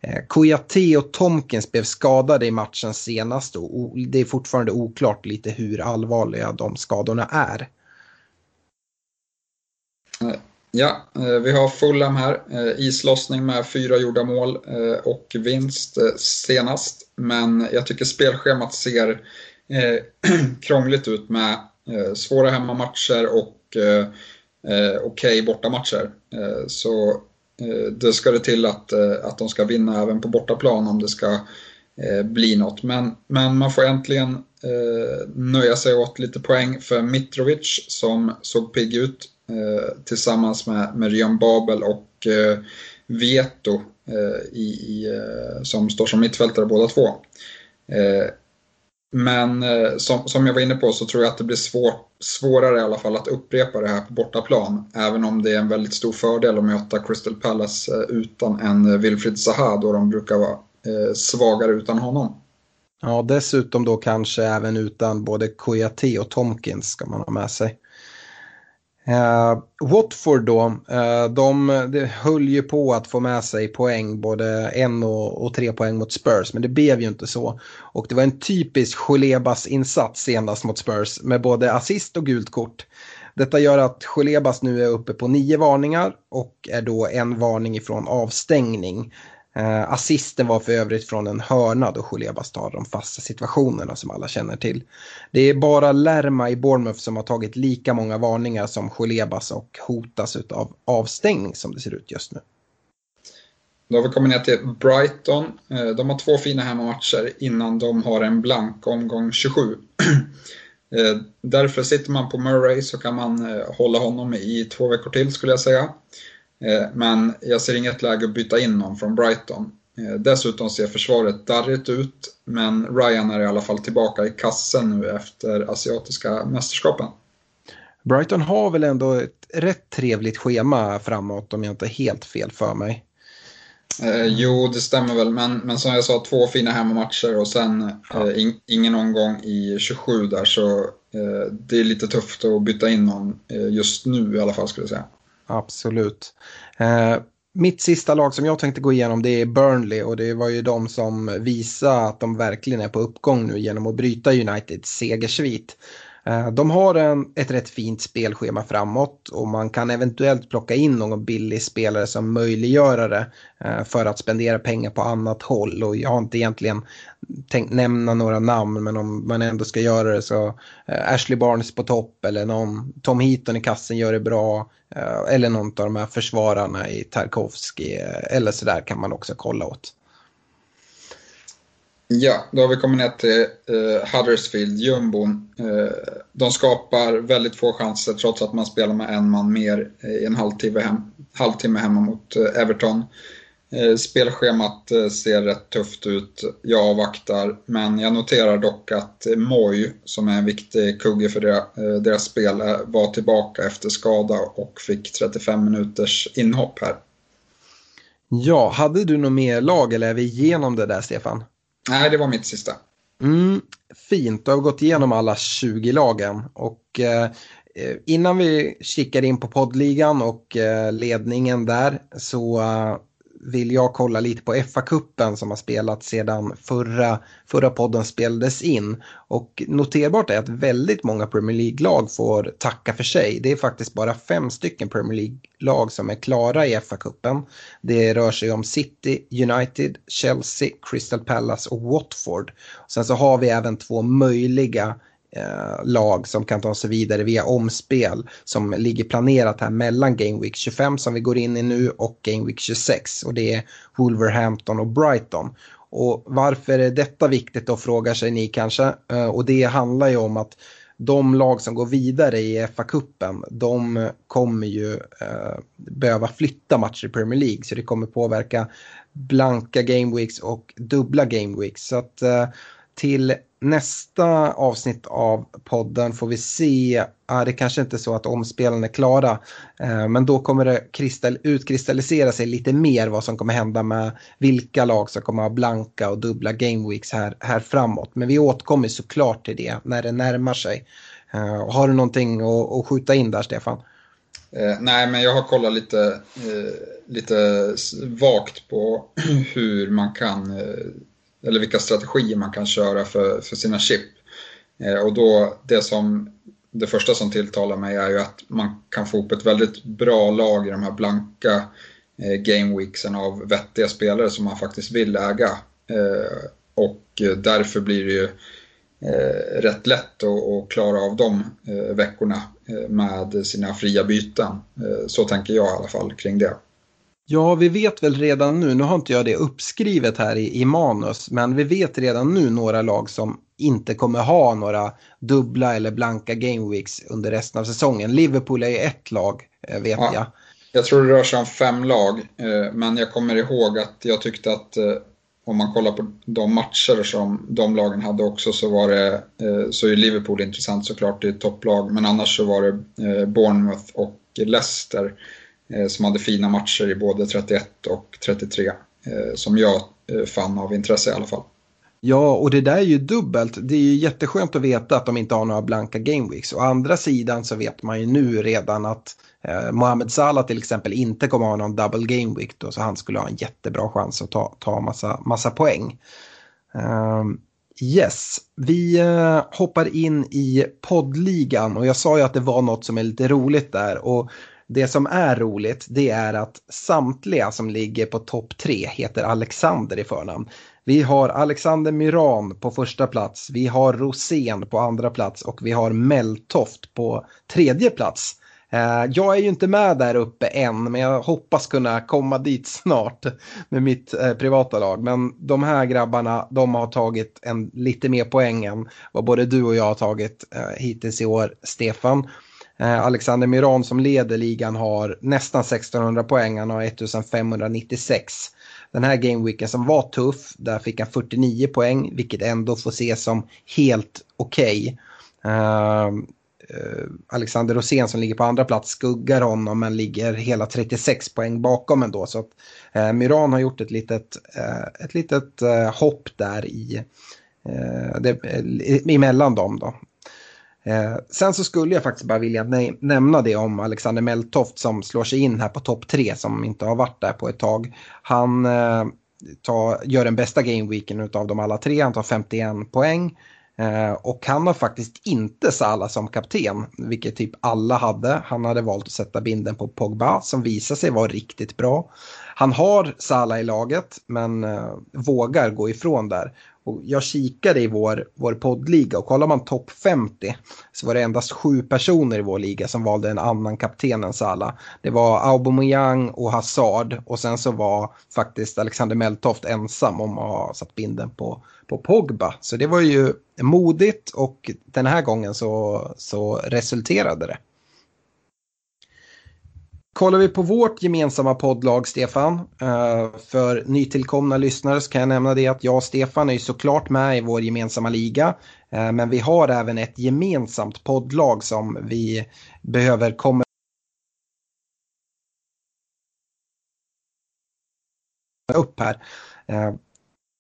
Eh, Kouyaté och Tomkins blev skadade i matchen senast och det är fortfarande oklart lite hur allvarliga de skadorna är. Eh, ja, eh, vi har Fulham här. Islossning med fyra gjorda mål och vinst senast. Men jag tycker spelschemat ser krångligt ut med svåra hemmamatcher och okej okay bortamatcher. Så Eh, det ska det till att, eh, att de ska vinna även på bortaplan om det ska eh, bli något. Men, men man får äntligen eh, nöja sig åt lite poäng för Mitrovic som såg pigg ut eh, tillsammans med, med Rian Babel och eh, Vieto i, i, som står som mittfältare båda två. Men som, som jag var inne på så tror jag att det blir svårt svårare i alla fall att upprepa det här på bortaplan. Även om det är en väldigt stor fördel att möta Crystal Palace eh, utan en eh, Wilfried Zaha då de brukar vara eh, svagare utan honom. Ja, dessutom då kanske även utan både Kouyaté och Tomkins ska man ha med sig. Uh, Watford då, uh, de, de höll ju på att få med sig poäng, både en och, och, tre poäng mot Spurs, men det blev ju inte så. Och det var en typisk Cholebas insats senast mot Spurs med både assist och gult kort. Detta gör att Cholebas nu är uppe på nio varningar och är då en varning ifrån avstängning. Eh, assisten var för övrigt från en hörna då Julebas tar de fasta situationerna som alla känner till. Det är bara Lerma i Bournemouth som har tagit lika många varningar som Julebas och hotas av avstängning som det ser ut just nu. Då har vi kommit ner till Brighton. Eh, de har två fina hemmamatcher innan de har en blank omgång 27. Eh, därför sitter man på Murray så kan man eh, hålla honom i två veckor till skulle jag säga. Eh, men jag ser inget läge att byta in någon från Brighton. Eh, dessutom ser försvaret darrigt ut, men Ryan är i alla fall tillbaka i kassen nu efter asiatiska mästerskapen. Brighton har väl ändå ett rätt trevligt schema framåt om jag inte helt fel för mig. Eh, jo, det stämmer väl, men, men som jag sa, två fina hemmamatcher och sen ja. eh, in, ingen omgång i 27 där, så eh, det är lite tufft att byta in någon eh, just nu i alla fall skulle jag säga. Absolut. Eh, mitt sista lag som jag tänkte gå igenom det är Burnley och det var ju de som visade att de verkligen är på uppgång nu genom att bryta Uniteds segersvit. Eh, de har en, ett rätt fint spelschema framåt och man kan eventuellt plocka in någon billig spelare som möjliggörare eh, för att spendera pengar på annat håll. Och jag har inte egentligen tänkt nämna några namn men om man ändå ska göra det så eh, Ashley Barnes på topp eller någon Tom Heaton i kassen gör det bra. Eller någon av de här försvararna i Tarkovsky eller sådär kan man också kolla åt. Ja, då har vi kommit ner till eh, Huddersfield, jumbon. Eh, de skapar väldigt få chanser trots att man spelar med en man mer i en halvtimme, hem, halvtimme hemma mot eh, Everton. Eh, spelschemat eh, ser rätt tufft ut. Jag avvaktar, men jag noterar dock att eh, Moy, som är en viktig kugge för deras, eh, deras spel, eh, var tillbaka efter skada och fick 35 minuters inhopp här. Ja, hade du något mer lag eller är vi igenom det där Stefan? Nej, det var mitt sista. Mm, fint, du har gått igenom alla 20 lagen och eh, eh, innan vi kikar in på poddligan och eh, ledningen där så eh, vill jag kolla lite på FA-cupen som har spelats sedan förra, förra podden spelades in. Och noterbart är att väldigt många Premier League-lag får tacka för sig. Det är faktiskt bara fem stycken Premier League-lag som är klara i FA-cupen. Det rör sig om City, United, Chelsea, Crystal Palace och Watford. Sen så har vi även två möjliga eh, lag som kan ta sig vidare via omspel som ligger planerat här mellan Game Week 25 som vi går in i nu och Game Week 26 och det är Wolverhampton och Brighton. Och varför är detta viktigt då frågar sig ni kanske eh, och det handlar ju om att de lag som går vidare i FA-cupen, de kommer ju eh, behöva flytta matcher i Premier League så det kommer påverka blanka game weeks och dubbla game weeks. Så att eh, till nästa avsnitt av podden får vi se, ah, det kanske inte är så att omspelen är klara, eh, men då kommer det kristall, utkristallisera sig lite mer vad som kommer hända med vilka lag som kommer ha blanka och dubbla game weeks här, här framåt. Men vi återkommer såklart till det när det närmar sig. Eh, har du någonting att, att skjuta in där, Stefan? Eh, nej, men jag har kollat lite, eh, lite vagt på hur man kan eh, eller vilka strategier man kan köra för, för sina chip. Eh, och då det som det första som tilltalar mig är ju att man kan få upp ett väldigt bra lag i de här blanka eh, gameweeksen av vettiga spelare som man faktiskt vill äga. Eh, och därför blir det ju eh, rätt lätt att, klara av de eh, veckorna eh, med sina fria byten. Eh, så tänker jag i alla fall kring det. Ja, vi vet väl redan nu, nu har inte jag det uppskrivet här i, i manus, men vi vet redan nu några lag som inte kommer ha några dubbla eller blanka gameweeks under resten av säsongen. Liverpool är ett lag, eh, vet ja, jag. Jag tror det rör sig om fem lag, eh, men jag kommer ihåg att jag tyckte att eh, om man kollar på de matcher som de lagen hade också så var det så är Liverpool intressant såklart, det är topplag, men annars så var det Bournemouth och Leicester Eh, som hade fina matcher i både 31 och 33 eh, som jag eh, fann av intresse i alla fall. Ja, och det där är ju dubbelt. Det är ju jätteskönt att veta att de inte har några blanka gameweeks. Å andra sidan så vet man ju nu redan att eh, Mohamed Salah till exempel inte kommer ha någon double gameweek då, så han skulle ha en jättebra chans att ta, ta massa, massa poäng. Um, yes, vi eh, hoppar in i poddligan och jag sa ju att det var något som är lite roligt där. Och det som är roligt det är att samtliga som ligger på topp tre heter Alexander i förnamn. Vi har Alexander Myran på första plats, vi har Rosén på andra plats och vi har Melltoft på tredje plats. Eh, jag är ju inte med där uppe än, men jag hoppas kunna komma dit snart med mitt eh, privata lag. Men de här grabbarna, de har tagit en, lite mer poäng än vad både du och jag har tagit eh, hittills i år, Stefan. Eh, Alexander Myran som leder ligan har nästan 1600 poäng, han har 1596. Den här gameweeken som var tuff, där fick han 49 poäng, vilket ändå får ses som helt okej. Okay. Uh, uh, Alexander Rosén som ligger på andra plats skuggar honom men ligger hela 36 poäng bakom ändå. Så att, uh, Myran har gjort ett litet, uh, ett litet hopp där i, det, emellan dem. Då. Eh, sen så skulle jag faktiskt bara vilja nämna det om Alexander Meltoft som slår sig in här på topp tre som inte har varit där på ett tag. Han eh, tar, gör den bästa gameweeken av de alla tre, han tar 51 poäng. Eh, och han har faktiskt inte Salah som kapten, vilket typ alla hade. Han hade valt att sätta binden på Pogba som visar sig vara riktigt bra. Han har Salah i laget men eh, vågar gå ifrån där. Och jag kikade i vår, vår poddliga och kollar man topp 50 så var det endast sju personer i vår liga som valde en annan kapten än Salah. Det var Aubameyang och Hazard och sen så var faktiskt Alexander Meltoft ensam om att ha satt binden på, på Pogba. Så det var ju modigt och den här gången så, så resulterade det. Kollar vi på vårt gemensamma poddlag, Stefan, eh, för nytillkomna lyssnare så kan jag nämna det att jag och Stefan är såklart med i vår gemensamma liga. Eh, men vi har även ett gemensamt poddlag som vi behöver komma upp här. Eh,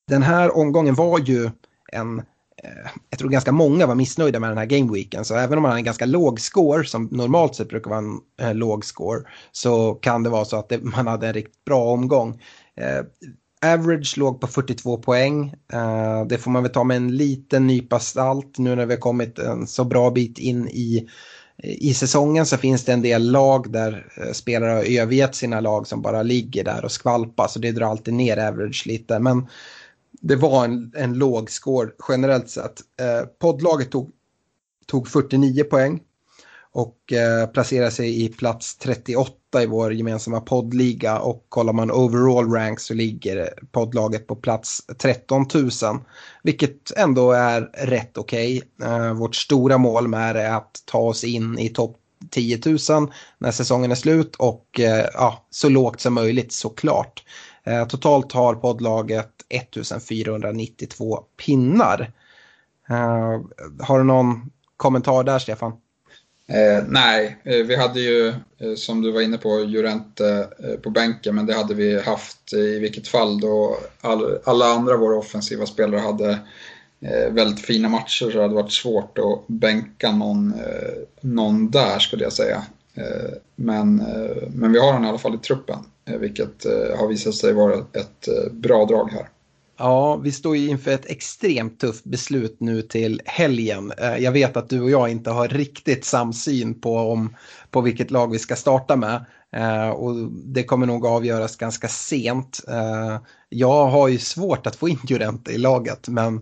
den här omgången var ju en Eh, jag tror ganska många var missnöjda med den här gameweeken. Så även om man har en ganska låg score, som normalt sett brukar vara en eh, låg score, så kan det vara så att det, man hade en riktigt bra omgång. Eh, average låg på 42 poäng. Eh, det får man väl ta med en liten nypa salt nu när vi har kommit en så bra bit in i i säsongen så finns det en del lag där eh, spelare har övergett sina lag som bara ligger där och skvalpar så det drar alltid ner average lite. Men det var en, en låg score generellt sett. Eh, poddlaget tog, tog 49 poäng och eh, placerade sig i plats 38 i vår gemensamma poddliga och kollar man overall rank så ligger eh, poddlaget på plats 13 000 vilket ändå är rätt okej. Okay. Eh, vårt stora mål med det är att ta oss in i topp 10 000 när säsongen är slut och eh, ja, så lågt som möjligt såklart. Eh, totalt har poddlaget 1492 pinnar. Eh, har du någon kommentar där, Stefan? Eh, nej, eh, vi hade ju eh, som du var inne på Jurente eh, på bänken men det hade vi haft eh, i vilket fall då all, alla andra våra offensiva spelare hade eh, väldigt fina matcher så det hade varit svårt att bänka någon, eh, någon där skulle jag säga. men, men vi har honom i alla fall i truppen Eh, vilket eh, har visat sig vara ett eh, bra drag här. Ja, vi står ju inför ett extremt tufft beslut nu till helgen. Eh, jag vet att du och jag inte har riktigt samsyn på, om, på vilket lag vi ska starta med. Eh, och det kommer nog avgöras ganska sent. Eh, jag har ju svårt att få in Jurente i laget men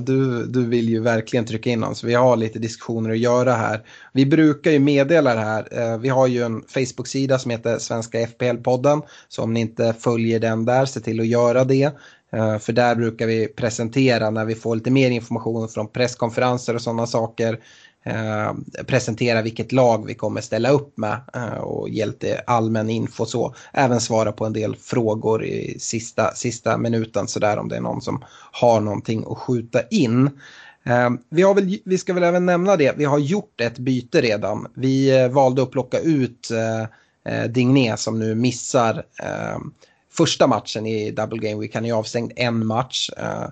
du, du vill ju verkligen trycka in honom så vi har lite diskussioner att göra här. Vi brukar ju meddela det här. vi har ju en Facebook-sida som heter Svenska FPL-podden så om ni inte följer den där se till att göra det. Eh, för där brukar vi presentera när vi får lite mer information från presskonferenser och sådana saker. Eh, presentera vilket lag vi kommer ställa upp med eh, och ge lite allmän info så. Även svara på en del frågor i sista, sista minuten sådär om det är någon som har någonting att skjuta in. Eh, vi, har väl, vi ska väl även nämna det, vi har gjort ett byte redan. Vi eh, valde att plocka ut Digné som nu missar första matchen i Double Game Week. Han är avstängd en match. Eh,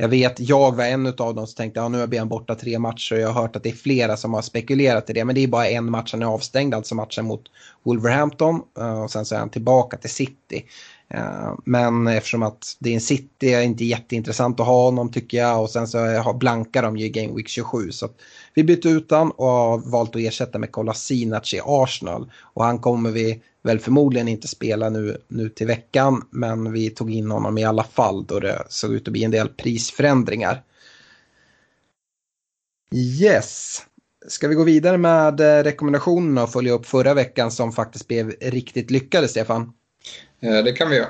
jag vet, jag var en av dem som tänkte att ja, nu är han borta tre matcher och jag har hört att det är flera som har spekulerat i det. Men det är bara en match han är avstängd, alltså matchen mot Wolverhampton. Eh, och sen så är han tillbaka till City. Eh, men eftersom att det är en City är inte jätteintressant att ha honom tycker jag. Och sen så blankar de ju Game Week 27. Så vi bytte ut han och har valt att ersätta med Kolasinac i Arsenal. Och han kommer vi väl förmodligen inte spela nu, nu till veckan. Men vi tog in honom i alla fall då det såg ut att bli en del prisförändringar. Yes. Ska vi gå vidare med eh, rekommendationerna och följa upp förra veckan som faktiskt blev riktigt lyckade, Stefan? Eh, det kan vi göra.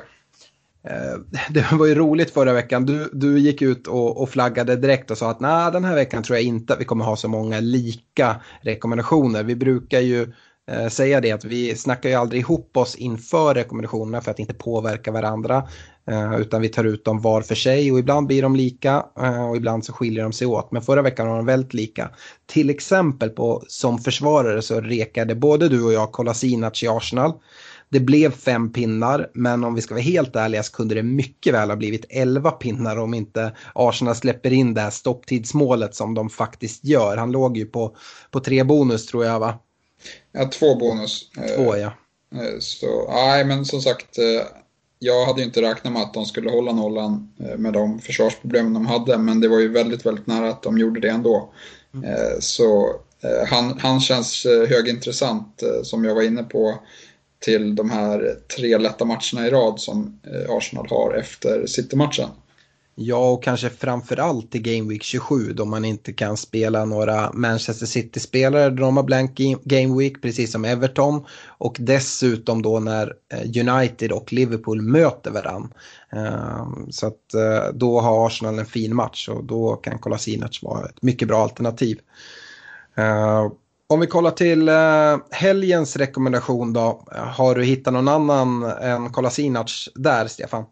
Eh, det var ju roligt förra veckan. Du, du gick ut och, och flaggade direkt och sa att nej, den här veckan tror jag inte att vi kommer ha så många lika rekommendationer. Vi brukar ju eh, säga det att vi snackar ju aldrig ihop oss inför rekommendationerna för att inte påverka varandra. Eh, utan vi tar ut dem var för sig och ibland blir de lika eh, och ibland så skiljer de sig åt. Men förra veckan var de väldigt lika. Till exempel på, som försvarare så rekade både du och jag Kolasinac i Arsenal. Det blev fem pinnar, men om vi ska vara helt ärliga så kunde det mycket väl ha blivit elva pinnar om inte Arsenal släpper in det här stopptidsmålet som de faktiskt gör. Han låg ju på, på tre bonus tror jag va? Ja, två bonus. Två ja. Eh, så, nej, men som sagt, eh, jag hade ju inte räknat med att de skulle hålla nollan eh, med de försvarsproblemen de hade, men det var ju väldigt, väldigt nära att de gjorde det ändå. Mm. Så han, han känns högintressant, som jag var inne på till de här tre lätta matcherna i rad som eh, Arsenal har efter City-matchen. Ja, och kanske framförallt i Game Week 27 då man inte kan spela några Manchester City-spelare. De har blank Game Week, precis som Everton. Och dessutom då när eh, United och Liverpool möter varann. Ehm, så att eh, då har Arsenal en fin match och då kan Kolasinac vara ett mycket bra alternativ. Ehm, om vi kollar till eh, helgens rekommendation då. Har du hittat någon annan än Kolasinac där, Stefan?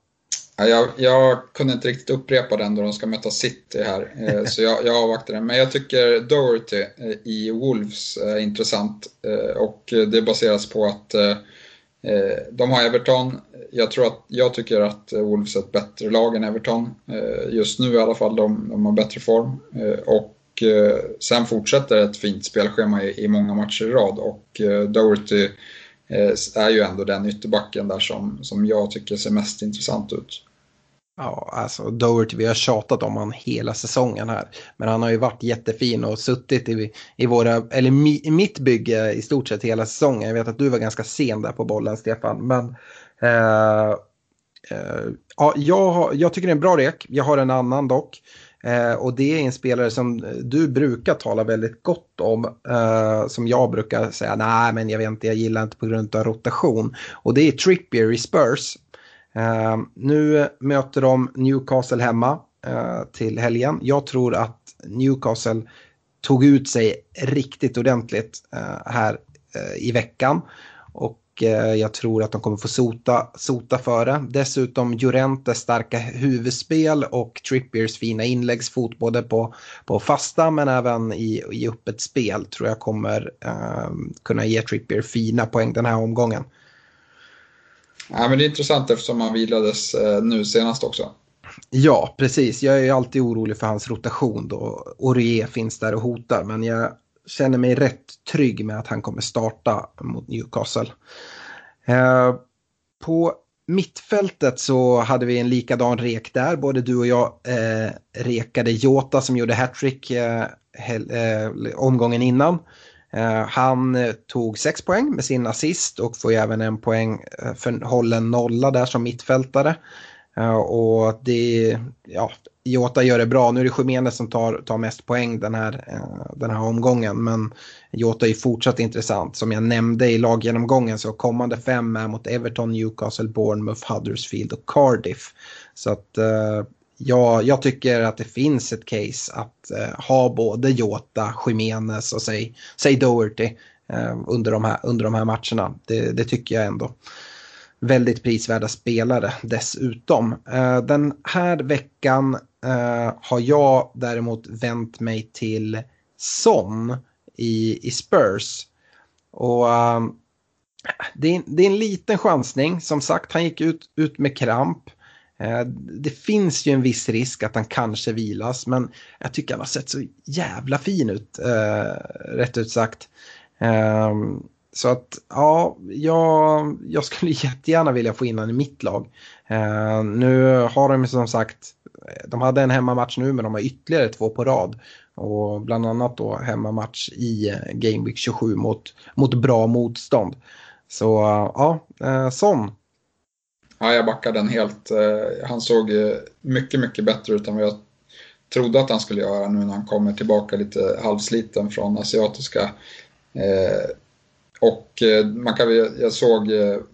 Jag, jag, kunde inte riktigt upprepa den då de ska möta City här, eh, så jag, jag avvaktar den. Men jag tycker Doherty eh, i Wolves är intressant eh, och det baseras på att eh, eh, de har Everton. Jag, tror att, jag tycker att Wolves är ett bättre lag än Everton. Just nu i alla fall, de, de har bättre form. Och Eh, sen fortsätter ett fint spelschema i, många matcher i rad och eh, Doherty eh, är ju ändå den ytterbacken där som, som jag tycker ser mest intressant ut. Ja, alltså Doherty, vi har tjatat om han hela säsongen här. Men han har ju varit jättefin och suttit i, i våra, eller mi, mitt bygge i stort sett hela säsongen. Jag vet att du var ganska sen där på bollen, Stefan. Men eh, eh, ja, jag, jag tycker det är en bra rek. Jag har en annan dock. Eh, och det är en spelare som eh, du brukar tala väldigt gott om. Eh, som jag brukar säga, nej men jag vet inte, jag gillar inte på grund av rotation. Och det är Trippier i Spurs. Eh, nu möter de Newcastle hemma eh, till helgen. Jag tror att Newcastle tog ut sig riktigt ordentligt eh, här eh, i veckan. Och jag tror att de kommer få sota, sota för det. Dessutom Jurentes starka huvudspel och Trippiers fina inläggsfot både på, på fasta men även i, i öppet spel tror jag kommer eh, kunna ge Trippier fina poäng den här omgången. Ja, men det är intressant eftersom han vilades eh, nu senast också. Ja, precis. Jag är alltid orolig för hans rotation då Orie finns där och hotar. Men jag känner mig rätt trygg med att han kommer starta mot Newcastle. Eh, på mittfältet så hade vi en likadan rek där. Både du och jag eh, rekade Jota som gjorde hattrick eh, eh omgången innan. Eh, han eh, tog sex poäng med sin assist och får även en poäng för hållen nolla där som mittfältare. och det, ja, Jota gör det bra. Nu är det Khemenez som tar, tar mest poäng den här, eh, den här omgången. Men Jota är fortsatt intressant. Som jag nämnde i laggenomgången så kommande fem är mot Everton, Newcastle, Bournemouth, Huddersfield och Cardiff. Så att eh, ja, jag tycker att det finns ett case att eh, ha både Jota, Khemenez och säg, säg Doherty under, de här, under de här matcherna. Det, det tycker jag ändå väldigt prisvärda spelare dessutom. Den här veckan Eh, har jag däremot vänt mig till Son i, i Spurs. Och uh, det, är, det är en liten chansning. Som sagt, han gick ut, ut med kramp. Eh, det finns ju en viss risk att han kanske vilas, men jag tycker han har sett så jävla fin ut, eh, rätt ut sagt. Ehm, så att ja, jag, jag skulle jättegärna vilja få in honom i mitt lag. Nu har de som sagt, de hade en hemmamatch nu men de har ytterligare två på rad. Och bland annat då hemmamatch i eh, Game Week 27 mot, mot bra motstånd. Så eh, ja, eh, sån. Ja, jag backar den helt. han såg mycket, mycket bättre ut än vad jag trodde att han skulle göra nu när han kommer tillbaka lite halvsliten från asiatiska och man kan, jag såg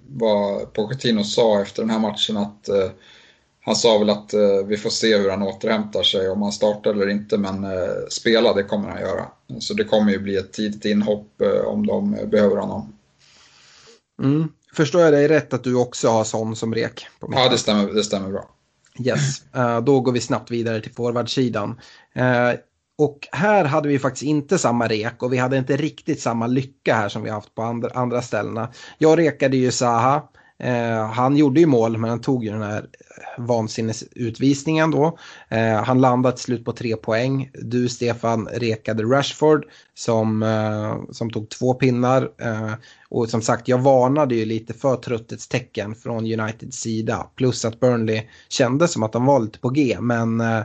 vad Pochettino sa efter den här matchen att han sa väl att vi får se hur han återhämtar sig, om han startar eller inte, men spela det kommer han göra. Så det kommer ju bli ett tidigt inhopp om de behöver honom. Mm. Förstår jag dig rätt att du också har sån som rek? ja, det stämmer, det stämmer bra. Yes, uh, då går vi snabbt vidare till forwardsidan. Uh, och här hade vi faktiskt inte samma rek och vi hade inte riktigt samma lycka här som vi haft på andra, andra ställena. Jag rekade ju Zaha. Eh, han gjorde ju mål men han tog ju den här vansinnesutvisningen då. Eh, han landade till slut på tre poäng. Du Stefan rekade Rashford som, eh, som tog två pinnar. Eh, och som sagt jag varnade ju lite för trötthetstecken från Uniteds sida. Plus att Burnley kände som att de var lite på G men eh,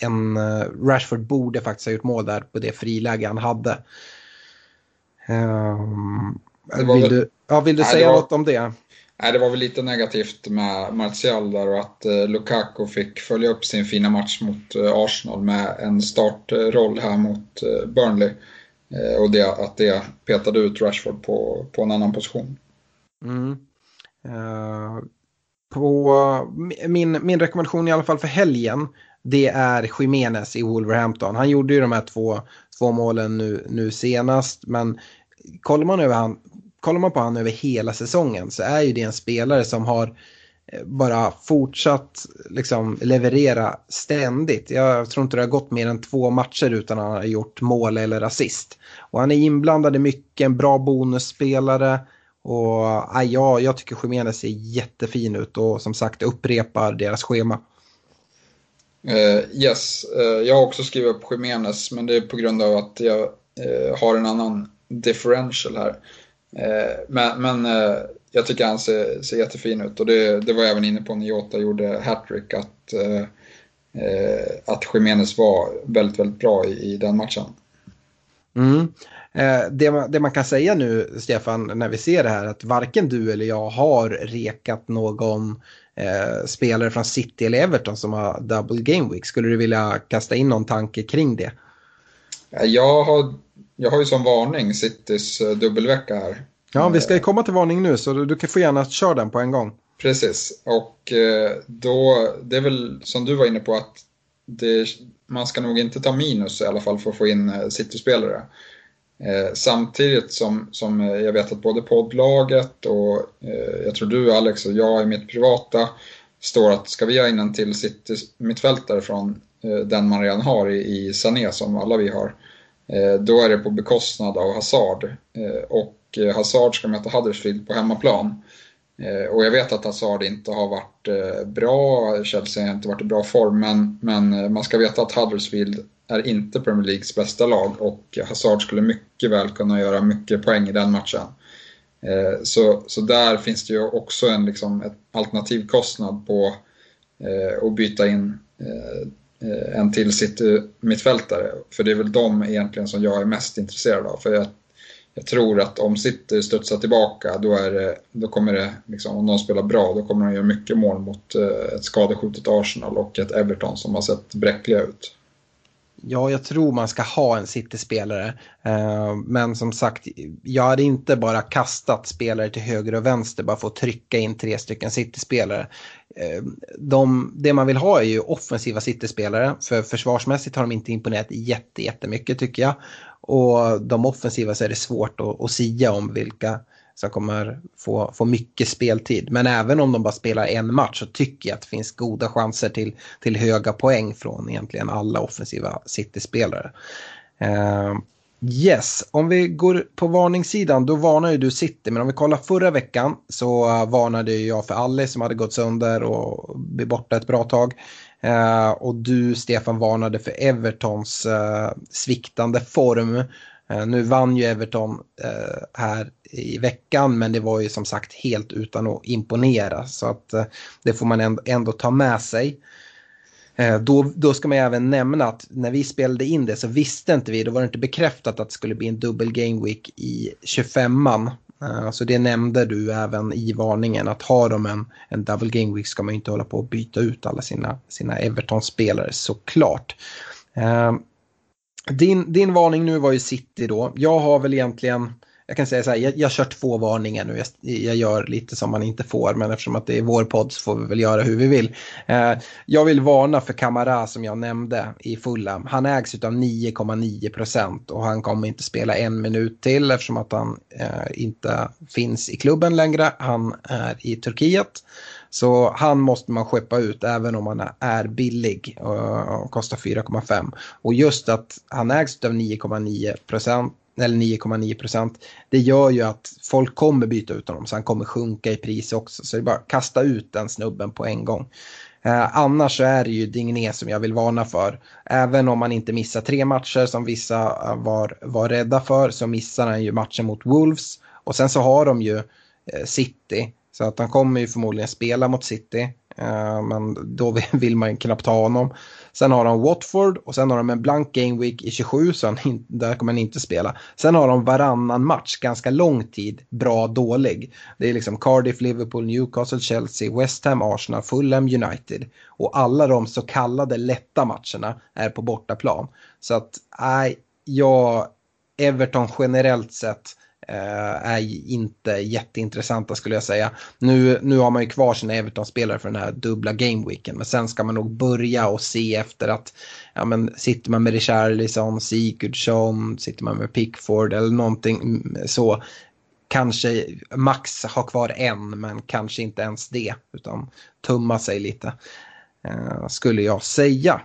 en uh, Rashford borde faktiskt ha gjort mål där på det friläge han hade. Um, vill, du, ja, vill du nej, säga var, något om det? Nej, det var väl lite negativt med Martial där och att eh, Lukaku fick följa upp sin fina match mot eh, Arsenal med en startroll här mot eh, Burnley. Eh, och det, att det petade ut Rashford på, på en annan position. Mm. Uh, på eh, min, min rekommendation i alla fall för helgen det är Jiménez i Wolverhampton. Han gjorde ju de här två, två målen nu, nu senast men kollar man över han, kollar man på han över hela säsongen så är ju det en spelare som har eh, bara fortsatt liksom, leverera ständigt. Jag tror inte det har gått mer än två matcher utan han har gjort mål eller assist. Och han är inblandad i mycket, en bra bonusspelare. Och ja, jag tycker Jiménez ser jättefin ut och som sagt upprepar deras schema. Uh, yes, uh, jag har också skrivit upp Jiménez men det är på grund av att jag uh, har en annan differential här. Eh, men, men eh, jag tycker han ser, ser jättefin ut och det, det var jag även inne på när Jota gjorde hattrick att, eh, att Jiménez var väldigt, väldigt bra i, i den matchen. Mm. Det man, det, man, kan säga nu, Stefan, när vi ser det här, att varken du eller jag har rekat någon eh, spelare från City eller Everton som har double game week. Skulle du vilja kasta in någon tanke kring det? Jag har jag har ju som varning Citys eh, dubbelvecka här. Ja, vi ska ju komma till varning nu så du kan få gärna köra den på en gång. Precis, och eh, då, det är väl som du var inne på att det, man ska nog inte ta minus i alla fall för att få in eh, City-spelare. samtidigt som, som jag vet att både poddlaget och jag tror du Alex och jag i mitt privata står att ska vi ha in en till City-mittfältare från den man redan har i, i Sané som alla vi har Eh, Eh, då är det på bekostnad av Hazard. Eh, och eh, Hazard ska möta Huddersfield på hemmaplan. Och jag vet att Hazard inte har varit bra, Chelsea har inte varit i bra form, men, men man ska veta att Huddersfield är inte Premier Leagues bästa lag och Hazard skulle mycket väl kunna göra mycket poäng i den matchen. Så, så där finns det ju också en liksom, ett alternativkostnad på att byta in Eh, Eh, en till City-mittfältare. För det är väl de egentligen som jag är mest intresserad av. För jag, jag tror att om City studsar tillbaka då, är det, då kommer det, liksom, om de spelar bra, då kommer de göra mycket mål mot eh, ett skadeskjutet Arsenal och ett Everton som har sett bräckliga ut. Ja, jag tror man ska ha en City-spelare. Eh, men som sagt, jag hade inte bara kastat spelare till höger och vänster bara för att trycka in tre stycken City-spelare. Eh, de, det man vill ha är ju offensiva City-spelare. För försvarsmässigt har de inte imponerat jätte, jättemycket tycker jag. Och de offensiva så är det svårt att, att sia om vilka som kommer få, få mycket speltid. Men även om de bara spelar en match så tycker jag att det finns goda chanser till, till höga poäng från egentligen alla offensiva City-spelare. Uh, yes, om vi går på varningssidan då varnar ju du City. Men om vi kollar förra veckan så eh, varnade jag för Alice som hade gått sönder och blivit borta ett bra tag. Uh, och du Stefan varnade för Evertons uh, sviktande form. Eh, nu vann ju Everton eh, här i veckan men det var ju som sagt helt utan att imponera så att eh, det får man ändå, ta med sig. Då, då ska man även nämna att när vi spelade in det så visste inte vi, då var det inte bekräftat att det skulle bli en dubbel game week i 25an. Så det nämnde du även i varningen att har de en, en double game week ska man inte hålla på att byta ut alla sina, sina Everton-spelare såklart. Din, din varning nu var ju City då. Jag har väl egentligen jag kan säga så här, jag, jag kör två varningar nu. Jag, jag, gör lite som man inte får, men eftersom att det är vår podd så får vi väl göra hur vi vill. Eh, jag vill varna för Kamara som jag nämnde i Fulham. Han ägs av 9,9 procent och han kommer inte spela en minut till eftersom att han eh, inte finns i klubben längre. Han är i Turkiet. Så han måste man skeppa ut även om han är billig eh, och kostar 4,5. Och just att han ägs av 9,9 procent eller 9,9 procent. Det gör ju att folk kommer byta ut honom så han kommer sjunka i pris också. Så det är bara att kasta ut den snubben på en gång. Eh, annars så är det ju Digné som jag vill varna för. Även om han inte missar tre matcher som vissa eh, var, var rädda för så missar han ju matchen mot Wolves. Och sen så har de ju eh, City. Så att han kommer ju förmodligen spela mot City. Eh, men då vill man knappt ha honom. Sen har de Watford och sen har de en blank game week i 27 så han, där kommer han inte spela. Sen har de varannan match, ganska lång tid, bra dålig. Det är liksom Cardiff, Liverpool, Newcastle, Chelsea, West Ham, Arsenal, Fulham, United. Och alla de så kallade lätta matcherna är på bortaplan. Så att, nej, jag, Everton generellt sett Eh, är inte jätteintressanta skulle jag säga. Nu, nu har man ju kvar sina Everton-spelare för den här dubbla gameweeken men sen ska man nog börja och se efter att ja, men, sitter man med Richarlison, Sigurdsson, sitter man med Pickford eller någonting mm, så kanske max ha kvar en men kanske inte ens det utan tumma sig lite eh, skulle jag säga.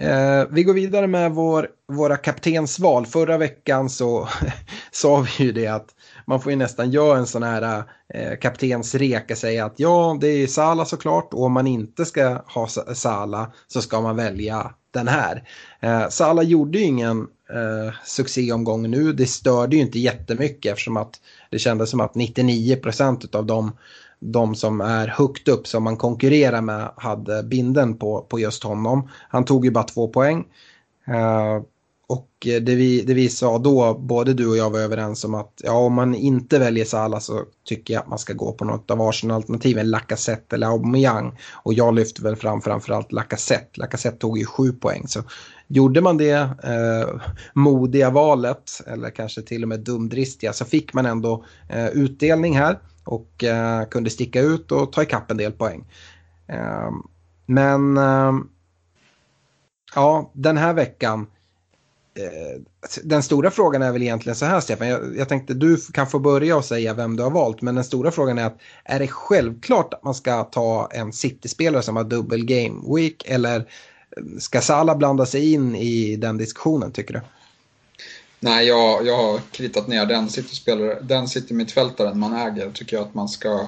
Eh, vi går vidare med vår, våra kaptensval. Förra veckan så sa vi ju det att man får ju nästan göra en sån här eh, kaptensrek och säga att ja, det är Sala såklart och om man inte ska ha Sala så ska man välja den här. Eh, Sala gjorde ju ingen eh, succéomgång nu. Det störde ju inte jättemycket eftersom att det kändes som att 99 procent av dem de som är högt upp som man konkurrerar med hade binden på, på just honom. Han tog ju bara två poäng. Uh, och det vi, det vi sa då, både du och jag var överens om att ja, om man inte väljer Salah så tycker jag att man ska gå på något av Arsenal-alternativen, Lacazette eller Aubameyang. Och jag lyfte väl fram framförallt Lacazette. Lacazette tog ju sju poäng. Så gjorde man det eh, modiga valet, eller kanske till och med dumdristiga, så fick man ändå eh, utdelning här och eh, kunde sticka ut och ta ikapp en del poäng. Eh, men eh, ja, den här veckan eh, den stora frågan är väl egentligen så här Stefan, jag, jag, tänkte du kan få börja och säga vem du har valt, men den stora frågan är att är det självklart att man ska ta en City-spelare som har dubbel game week eller eh, ska Salah blanda sig in i den diskussionen tycker du? Nej, jag, jag har kritat ner den City-spelare, den City-mittfältaren man äger tycker jag att man ska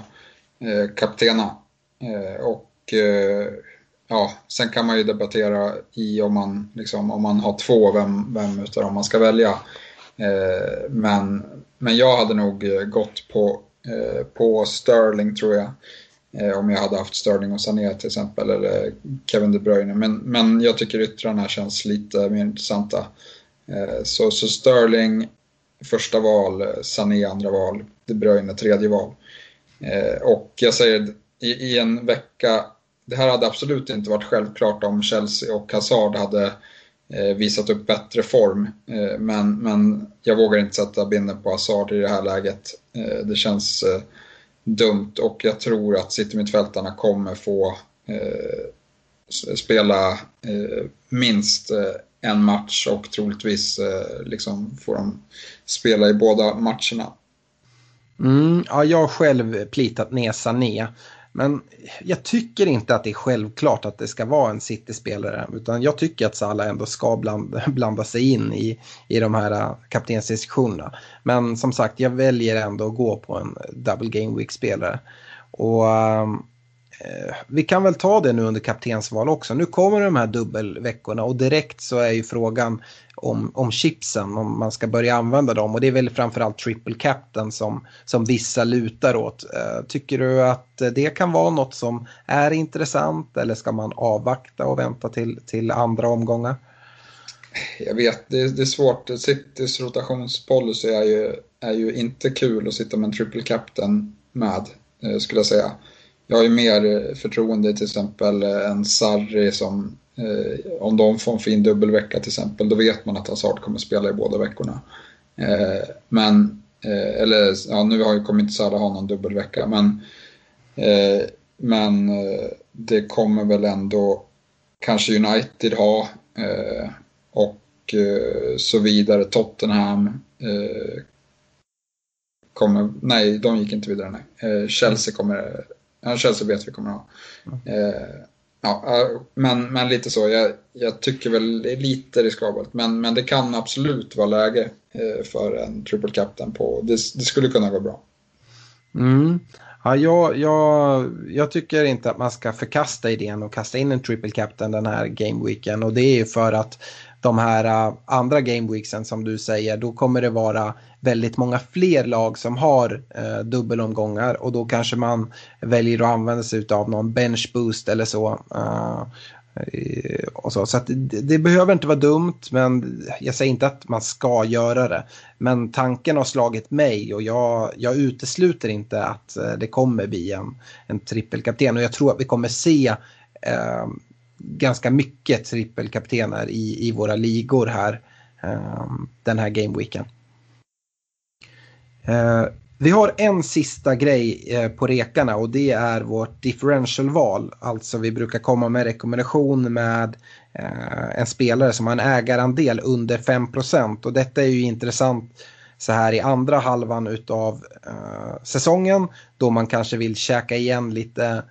eh, kaptena. Eh, och eh, ja, sen kan man ju debattera i om man, liksom, om man har två, vem, vem utav dem man ska välja. Eh, men, men jag hade nog eh, gått på, eh, på Sterling tror jag. Eh, om jag hade haft Sterling och Sané till exempel, eller Kevin De Bruyne. Men, men jag tycker yttrarna känns lite mer intressanta. Eh, så, så Sterling första val, eh, Sané andra val, De Bruyne tredje val. Eh, och jag säger i, i en vecka, det här hade absolut inte varit självklart om Chelsea och Hazard hade visat upp bättre form. Men, men jag vågar inte sätta binden på Hazard i det här läget. Det känns dumt och jag tror att City-mittfältarna kommer få spela minst en match och troligtvis eh, liksom får de spela i båda matcherna. Mm, ja, jag har själv plitat ner Sané. Men jag tycker inte att det är självklart att det ska vara en City-spelare. Utan jag tycker att Salah ändå ska blanda, blanda sig in i, i de här eh, kaptensdiskussionerna. Men som sagt, jag väljer ändå att gå på en double game week-spelare. Och um, Eh, vi kan väl ta det nu under kaptensval också. Nu kommer de här dubbelveckorna och direkt så är ju frågan om, om chipsen, om man ska börja använda dem. Och det är väl framförallt triple captain som, som vissa lutar åt. Eh, tycker du att det kan vara något som är intressant eller ska man avvakta och vänta till, till andra omgångar? Jag vet, det är, det är svårt. Citys rotationspolicy är ju, är ju inte kul att sitta med en triple captain med, eh, skulle jag säga jag har ju mer eh, förtroende till exempel eh, en Sarri som eh, om de får en fin dubbelvecka till exempel, då vet man att Hazard kommer spela i båda veckorna. Eh, men, eh, eller ja, nu har ju kommit inte Sarri ha någon dubbelvecka, men, eh, men eh, det kommer väl ändå kanske United ha eh, och eh, så vidare. Tottenham kommer, nej, de gick inte vidare, nej. Chelsea kommer Ja, Chelsea vet vi kommer att ha. Eh, ja, eh, men, men lite så. Jag, jag, tycker väl det är lite riskabelt. Men, men det kan absolut vara läge eh, för en triple captain på. Det, det skulle kunna gå bra. Mm. Ja, jag, jag, jag tycker inte att man ska förkasta idén och kasta in en triple captain den här gameweeken. Och det är för att de här uh, andra gameweeksen som du säger, då kommer det vara väldigt många fler lag som har uh, dubbelomgångar och då kanske man väljer att använda sig av någon bench boost eller så. Uh, och så så det, det, behöver inte vara dumt, men jag säger inte att man ska göra det. Men tanken har slagit mig och jag, jag utesluter inte att det kommer bli en, en trippelkapten. Och jag tror att vi kommer se eh, ganska mycket trippelkaptener i, i våra ligor här ehm, den här gameweeken. Eh, vi har en sista grej eh, på rekarna och det är vårt differentialval. Alltså vi brukar komma med rekommendation med eh, en spelare som har en ägarandel under 5 och detta är ju intressant så här i andra halvan utav säsongen då man kanske vill käka igen lite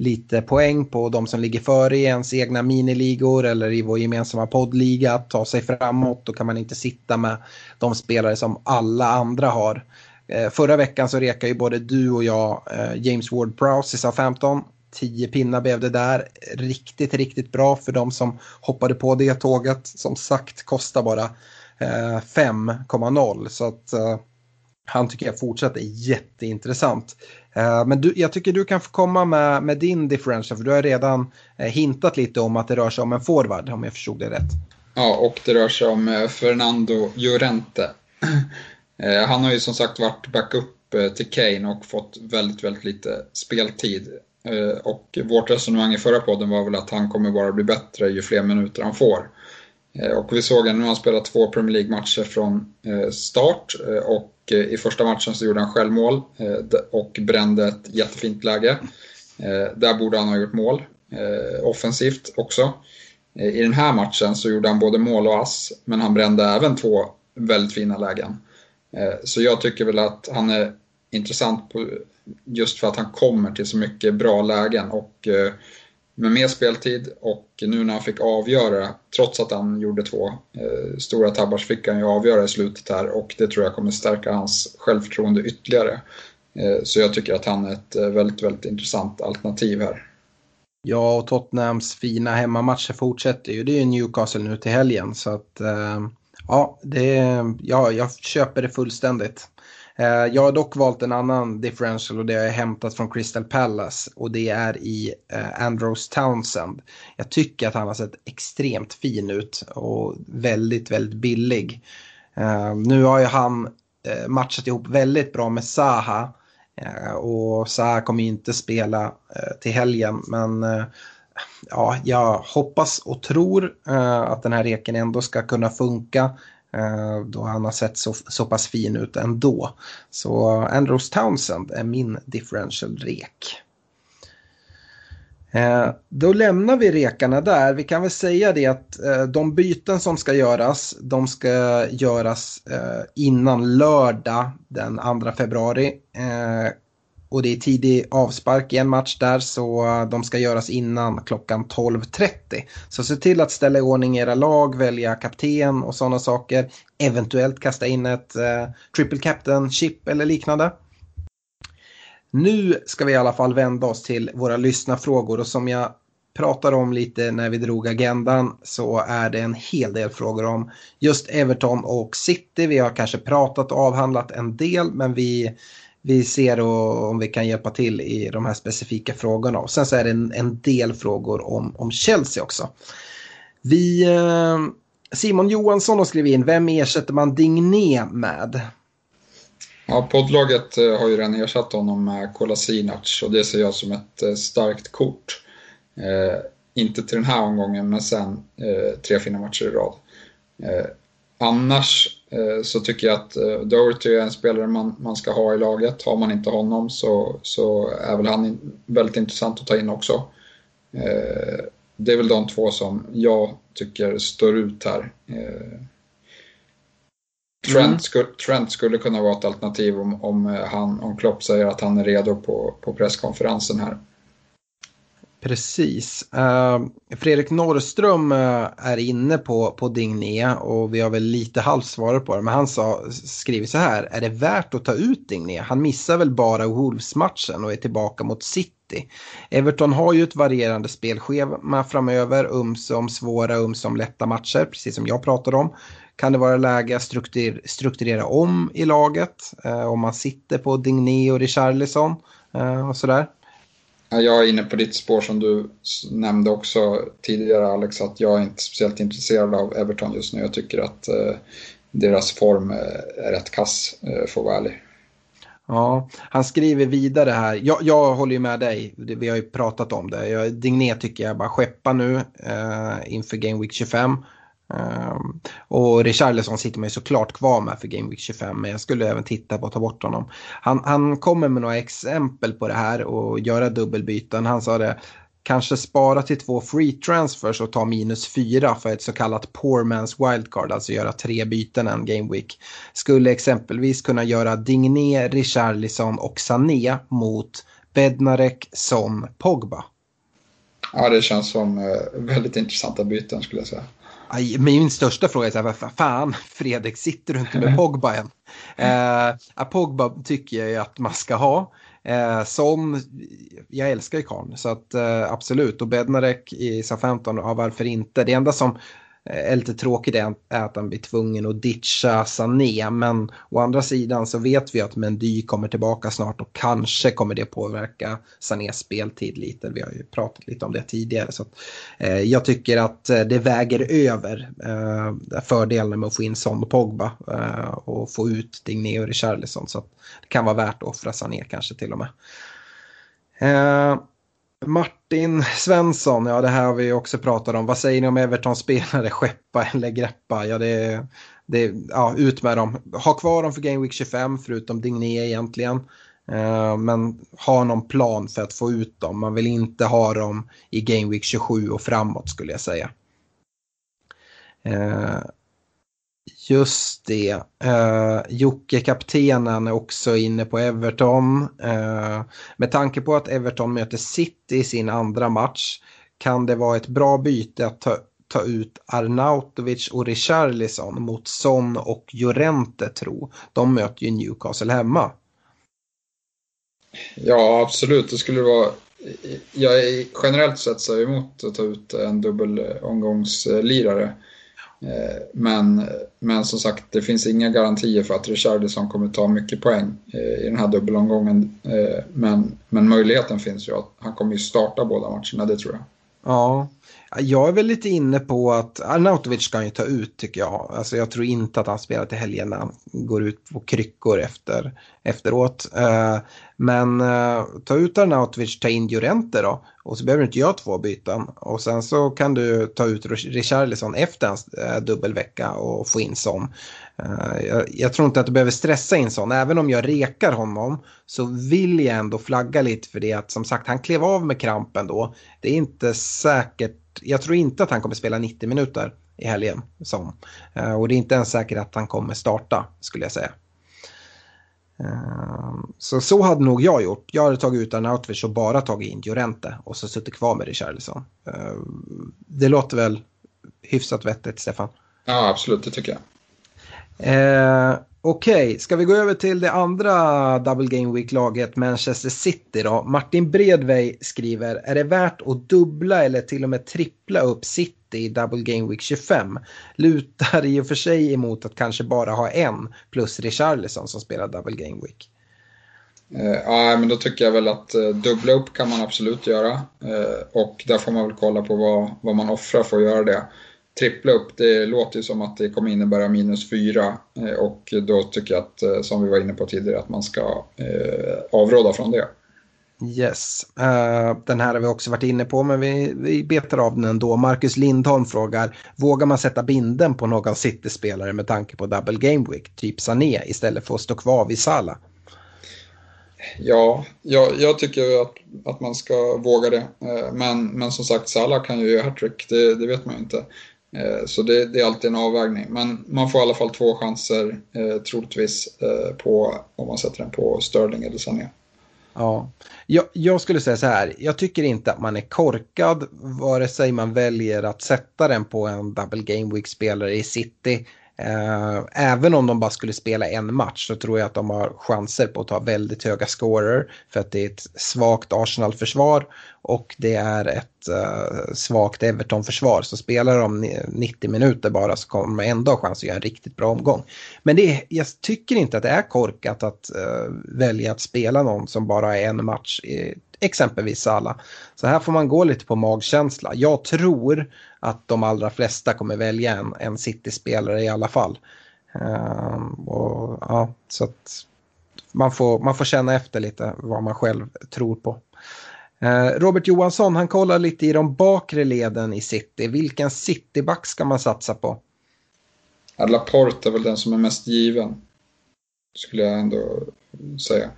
lite poäng på de som ligger före i ens egna miniligor eller i vår gemensamma poddliga, att ta sig framåt. Då kan man inte sitta med de spelare som alla andra har. Eh, förra veckan så rekade ju både du och jag eh, James Ward-Prowse i SA-15. 10 pinnar blev det där. Riktigt, riktigt bra för de som hoppade på det tåget. Som sagt kostar bara eh, 5,0 så att han tycker jag fortsatt är jätteintressant. Eh, men du, jag tycker du kan få komma med, med din differential för du har redan eh, hintat lite om att det rör sig om en forward om jag förstod det rätt. Ja, och det rör sig om eh, Fernando Llorente. Han har ju som sagt varit backup till Kane och fått väldigt, väldigt lite speltid. Och vårt resonemang i förra podden var väl att han kommer bara bli bättre ju fler minuter han får. Eh, och vi såg att nu har han spelat två Premier League-matcher från eh, start eh, och i första matchen så gjorde han självmål och brände ett jättefint läge. Där borde han ha gjort mål offensivt också. I den här matchen så gjorde han både mål och ass, men han brände även två väldigt fina lägen. Så jag tycker väl att han är intressant just för att han kommer till så mycket bra lägen och med mer speltid och nu när han fick avgöra, trots att han gjorde två eh, stora tabbar, så fick han ju avgöra i slutet här och det tror jag kommer stärka hans självförtroende ytterligare. Eh, så jag tycker att han är ett eh, väldigt, väldigt intressant alternativ här. Ja, och Tottenhams fina hemmamatcher fortsätter ju. Det är ju Newcastle nu till helgen så att eh, ja, det, ja, jag köper det fullständigt. Eh, jag har dock valt en annan differential och det har jag hämtat från Crystal Palace och det är i eh, Townsend. Jag tycker att han har sett extremt fin ut och väldigt, väldigt billig. Eh, nu har ju han eh, matchat ihop väldigt bra med Saha eh, och Saha kommer ju inte spela eh, till helgen men ja, jag hoppas och tror att den här reken ändå ska kunna funka. Eh, då han har sett så, så pass fin ut ändå. Så Andrews Townsend är min differential-rek. Eh, då lämnar vi rekarna där. Vi kan väl säga det att eh, de byten som ska göras, de ska göras eh, innan lördag den 2 februari eh, och det är tidig avspark i en match där så eh, de ska göras innan klockan 12.30. Så se till att ställa i ordning era lag, välja kapten och sådana saker. Eventuellt kasta in ett eh, triple captain chip eller liknande. Nu ska vi i alla fall vända oss till våra lyssnarfrågor och som jag pratade om lite när vi drog agendan så är det en hel del frågor om just Everton och City. Vi har kanske pratat och avhandlat en del men vi vi ser om vi kan hjälpa till i de här specifika frågorna. Och sen så är det en, en del frågor om, om Chelsea också. Vi, eh, Simon Johansson har skrivit in, vem ersätter man Digné med? Ja, poddlaget eh, har ju redan ersatt honom med Kolasinac och det ser jag som ett eh, starkt kort. Eh, inte till den här omgången, men sen eh, tre fina matcher i rad. Eh, annars Eh, så tycker jag att eh, Doherty är en spelare man, man ska ha i laget. Har man inte honom så, så är väl han väldigt intressant att ta in också. Eh, det är väl de två som jag tycker står ut här. Trent, mm. skulle, Trent skulle kunna vara ett alternativ om, om, han, om Klopp säger att han är redo på, på presskonferensen här. Precis. Uh, Fredrik Norrström uh, är inne på, på Digné och vi har väl lite halvsvaret på det. Men han sa, skriver så här, är det värt att ta ut Digné? Han missar väl bara Wolves-matchen och är tillbaka mot City. Everton har ju ett varierande spelschema framöver, ömsom svåra, ömsom lätta matcher, precis som jag pratade om. Kan det vara läge att struktur, strukturera om i laget eh, om man sitter på Digné och Richarlison och sådär? Jag är inne på ditt spår som du nämnde också tidigare Alex, att jag är inte speciellt intresserad av Everton just nu. Jag tycker att eh, deras form eh, är rätt kass, eh, för att vara ärlig. Ja, han skriver vidare här. Jag, jag håller ju med dig, vi har ju pratat om det. Jag, Digné tycker jag bara skeppa nu eh, inför Game Week 25. Um, och Richarlison sitter man ju såklart kvar med för Game Week 25 men jag skulle även titta på att ta bort honom. Han, han kommer med några exempel på det här och göra dubbelbyten. Han sa det, kanske spara till två free transfers och ta minus fyra för ett så kallat poor man's wildcard, alltså göra tre byten en game week. Skulle exempelvis kunna göra Digné, Richarlison och Sané mot Bednarek, Son, Pogba. Ja, det känns som eh, väldigt intressanta byten skulle jag säga. Min största fråga är så här, vad fan Fredrik, sitter du inte med Pogba än? Eh, Pogba tycker jag att man ska ha. Eh, som, jag älskar ju karln, så att eh, absolut. Och Bednarek i SA-15, ja varför inte? Det enda som Eh, är lite tråkigt är att han blir tvungen att ditcha Sané. Men å andra sidan så vet vi att Mendy kommer tillbaka snart och kanske kommer det påverka Sanés speltid lite. Vi har ju pratat lite om det tidigare. Så att, eh, jag tycker att eh, det väger över eh, fördelen med att få in Son och Pogba eh, och få ut Digné och Richarlison. Så att det kan vara värt att offra Sané kanske till och med. Eh, Martin Svensson, ja det här har vi också pratat om. Vad säger ni om Everton-spelare, skeppa eller greppa? Ja, det, det, ja, ut med dem. Ha kvar dem för Game Week 25, förutom Digné egentligen. Eh, men ha någon plan för att få ut dem. Man vill inte ha dem i Game Week 27 och framåt skulle jag säga. Eh, Just det. Uh, Jocke, kaptenen, är också inne på Everton. Uh, med tanke på att Everton möter City i sin andra match kan det vara ett bra byte att ta, ta ut Arnautovic och Richarlison mot Son och Jorente tro. De möter ju Newcastle hemma. Ja, absolut. Det skulle vara... Jag är generellt sett så är jag emot att ta ut en dubbelomgångslirare. Eh, Eh, men, men som sagt, det finns inga garantier för att Richardison kommer ta mycket poäng eh, i den här dubbelomgången. Eh, men, men möjligheten finns ju att han kommer starta båda matcherna, det tror jag. Ja, jag är väl lite inne på att Arnautovic ska han ju ta ut tycker jag. Alltså jag tror inte att han spelar till helgen när han går ut på kryckor efter, efteråt. Eh, men eh, ta ut Arnautovic, ta in Llorente då. Och så behöver du inte göra två byten. Och sen så kan du ta ut Richarlison efter hans eh, dubbelvecka och få in sån. Eh, jag, jag, tror inte att du behöver stressa in sån. Även om jag rekar honom så vill jag ändå flagga lite för det att som sagt han klev av med krampen då. Det är inte säkert. Jag tror inte att han kommer spela 90 minuter i helgen. Som. Eh, och det är inte ens säkert att han kommer starta skulle jag säga. Eh, så så hade nog jag gjort. Jag hade tagit ut Arnautovic och bara tagit in Llorente och så suttit kvar med Richarlison. Det låter väl hyfsat vettigt, Stefan? Ja, absolut, det tycker jag. Eh, Okej, okay. ska vi gå över till det andra Double Game Week-laget, Manchester City då? Martin Bredvej skriver, är det värt att dubbla eller till och med trippla upp City i Double Game Week 25? Lutar i och för sig emot att kanske bara ha en plus Richarlison som spelar Double Game Week. Eh, ja, men då tycker jag väl att eh, dubbla upp kan man absolut göra. Eh, och där får man väl kolla på vad, vad man offrar för att göra det trippla upp, det låter ju som att det kommer innebära minus fyra eh, och då tycker jag att, eh, som vi var inne på tidigare, att man ska eh, avråda från det. Yes, den här har vi också varit inne på men vi, vi betar av den ändå. Marcus Lindholm frågar, vågar man sätta binden på någon City-spelare med tanke på double game week, typ Sané, istället för att stå kvar vid Salah? Ja, jag, jag, tycker att, att man ska våga det. Men, men som sagt, Salah kan ju göra hattrick, det, det vet man ju inte. Eh, så det, det, är alltid en avvägning. Men man får i alla fall två chanser eh, troligtvis eh, på om man sätter den på Sterling eller Sané. Ja, jag, jag, skulle säga så här. Jag tycker inte att man är korkad vare sig man väljer att sätta den på en double game week spelare i city Eh, Eh, även om de bara skulle spela en match så tror jag att de har chanser på att ta väldigt höga scorer för att det är ett svagt Arsenal-försvar och det är ett uh, svagt Everton-försvar. Så spelar de 90 minuter bara så kommer de ändå ha chans att göra en riktigt bra omgång. Men det är, jag tycker inte att det är korkat att uh, välja att spela någon som bara är en match, i, exempelvis Sala. Så här får man gå lite på magkänsla. Jag tror att de allra flesta kommer välja en, en City-spelare i alla fall. Uh, och, ja, så att man får, man får känna efter lite vad man själv tror på. Ehm, Robert Johansson, han kollar lite i de bakre leden i City. Vilken Cityback ska man satsa på? Laporte är väl den som är mest given. Skulle jag ändå säga.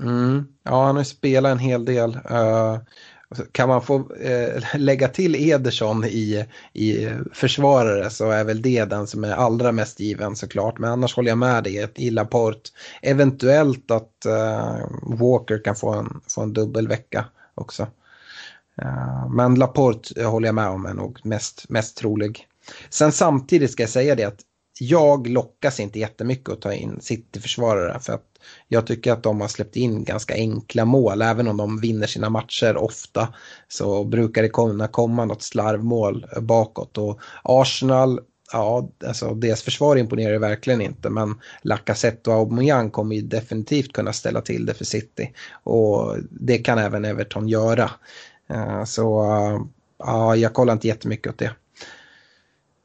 Mm. Ja, han har spelat en hel del. Uh, kan man få uh, lägga till Ederson i, i försvarare så är väl det den som är allra mest given såklart. Men annars håller jag med dig i Laporte. Eventuellt att uh, Walker kan få en, få en dubbelvecka också. Men Laporte håller jag med om är nog mest, mest trolig. Sen samtidigt ska jag säga det att jag lockas inte jättemycket att ta in City-försvarare för att jag tycker att de har släppt in ganska enkla mål. Även om de vinner sina matcher ofta så brukar det kunna komma något slarvmål bakåt. Och Arsenal ja, alltså deras försvar imponerar verkligen inte men Lacazette och Aubameyang kommer ju definitivt kunna ställa till det för City och det kan även Everton göra. Eh, så eh, ja, jag kollar inte jättemycket åt det.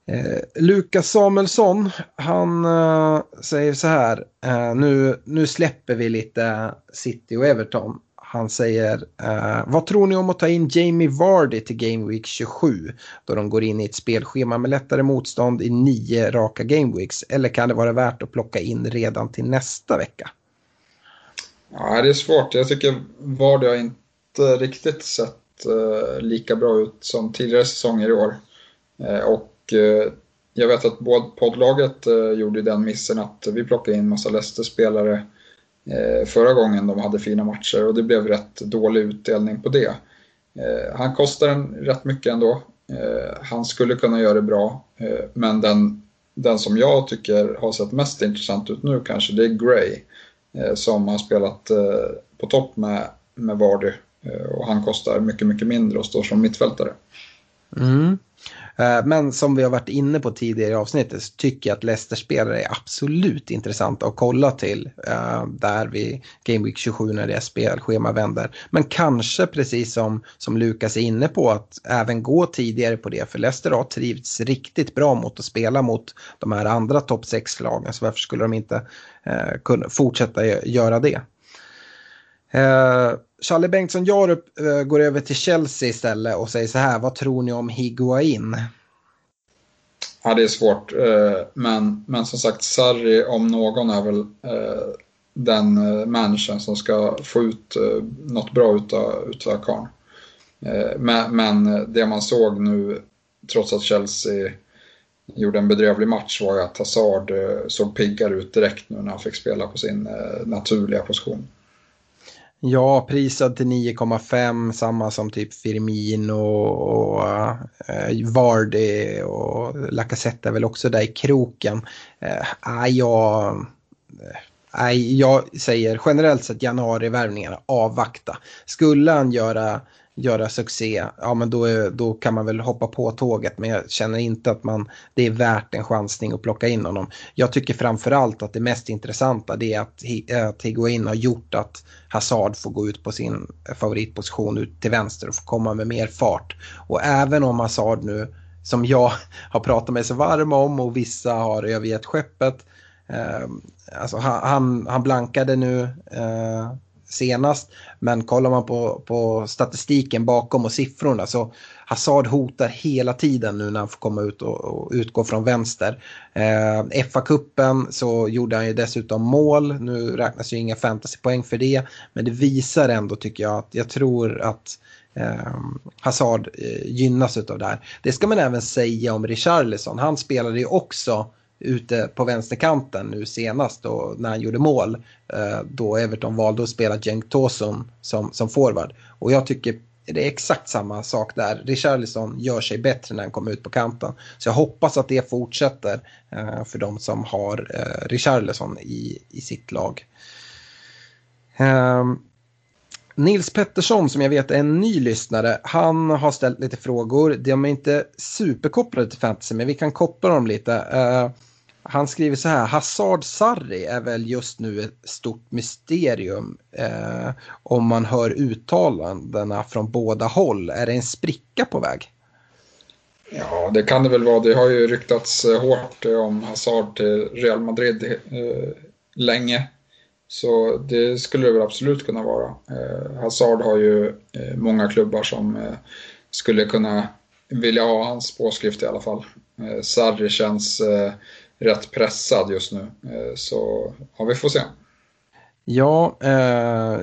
Eh, Lukas Samuelsson, han eh, säger så här, Eh, nu, nu släpper vi lite City och Everton han säger, eh, vad tror ni om att ta in Jamie Vardy till Game Week 27? Då de går in i ett spelschema med lättare motstånd i nio raka Game Weeks. Eller kan det vara värt att plocka in redan till nästa vecka? Ja, det är svårt. Jag tycker Vardy har inte riktigt sett eh, lika bra ut som tidigare säsonger i år. Eh, och Eh, jag vet att poddlaget eh, gjorde den missen att vi plockade in massa Leicester-spelare eh, förra gången de hade fina matcher och det blev rätt dålig utdelning på det. Han kostar en rätt mycket ändå. Han skulle kunna göra det bra, men den, den som jag tycker har sett mest intressant ut nu kanske, det är Gray. Som har spelat på topp med, med Vardy och han kostar mycket, mycket mindre och står som mittfältare. Mm. Eh, men som vi har varit inne på tidigare i avsnittet så tycker jag att Leicester-spelare är absolut intressanta att kolla till uh, där vi Game Week 27 när det är spelschema vänder. Men kanske precis som, som Lukas är inne på att även gå tidigare på det för Leicester har trivts riktigt bra mot att spela mot de här andra topp 6-lagen så varför skulle de inte uh, kunna fortsätta göra det? Uh, Charlie Bengtsson Jarup eh, går över till Chelsea istället och säger så här, vad tror ni om Higuain? Ja, det är svårt. Eh, men, men som sagt, Sarri om någon är väl eh, den människan som ska få ut något bra utav, utav karln. Men, men det man såg nu, trots att Chelsea gjorde en bedrövlig match, var ju att Hazard såg piggare ut direkt nu när han fick spela på sin naturliga position. Ja, prisad till 9,5, samma som typ Firmino och, och eh, Vardy och Lacazette är väl också där i kroken. Eh, jag, eh, jag säger generellt sett januarivärvningarna, avvakta. Skulle han göra göra succé, ja men då, är, då kan man väl hoppa på tåget. Men jag känner inte att man, det är värt en chansning att plocka in honom. Jag tycker framförallt att det mest intressanta det är att, att Higuain har gjort att Hazard får gå ut på sin favoritposition ut till vänster och få komma med mer fart. Och även om Hazard nu, som jag har pratat mig så varm om och vissa har övergett skeppet, eh, alltså han, han blankade nu eh, senast. Men kollar man på, på statistiken bakom och siffrorna så Hazard hotar hela tiden nu när han får komma ut och, och utgå från vänster. Eh, FA-cupen så gjorde han ju dessutom mål. Nu räknas ju inga fantasypoäng för det. Men det visar ändå tycker jag att jag tror att eh, Hazard eh, gynnas av det här. Det ska man även säga om Richarlison. Han spelade ju också ute på vänsterkanten nu senast då, när han gjorde mål. Eh, då Everton valde att spela Cenk Tosun som, som forward. Och jag tycker det är exakt samma sak där. Richarlison gör sig bättre när han kommer ut på kanten. Så jag hoppas att det fortsätter eh, för de som har eh, Richarlison i, i sitt lag. Ehm, Nils Pettersson som jag vet är en ny lyssnare, han har ställt lite frågor. De är inte superkopplade till fantasy men vi kan koppla dem lite. Uh, han skriver så här, Hazard Sarri är väl just nu ett stort mysterium uh, om man hör uttalandena från båda håll. Är det en spricka på väg? Ja, det kan det väl vara. Det har ju ryktats eh, hårt om Hazard till Real Madrid eh, länge. Så det skulle det väl absolut kunna vara. Eh, Hazard har ju eh, många klubbar som eh, skulle kunna vilja ha hans påskrift i alla fall. Eh, Sarri känns eh, rätt pressad just nu. Eh, så ja, vi får se. Ja, eh,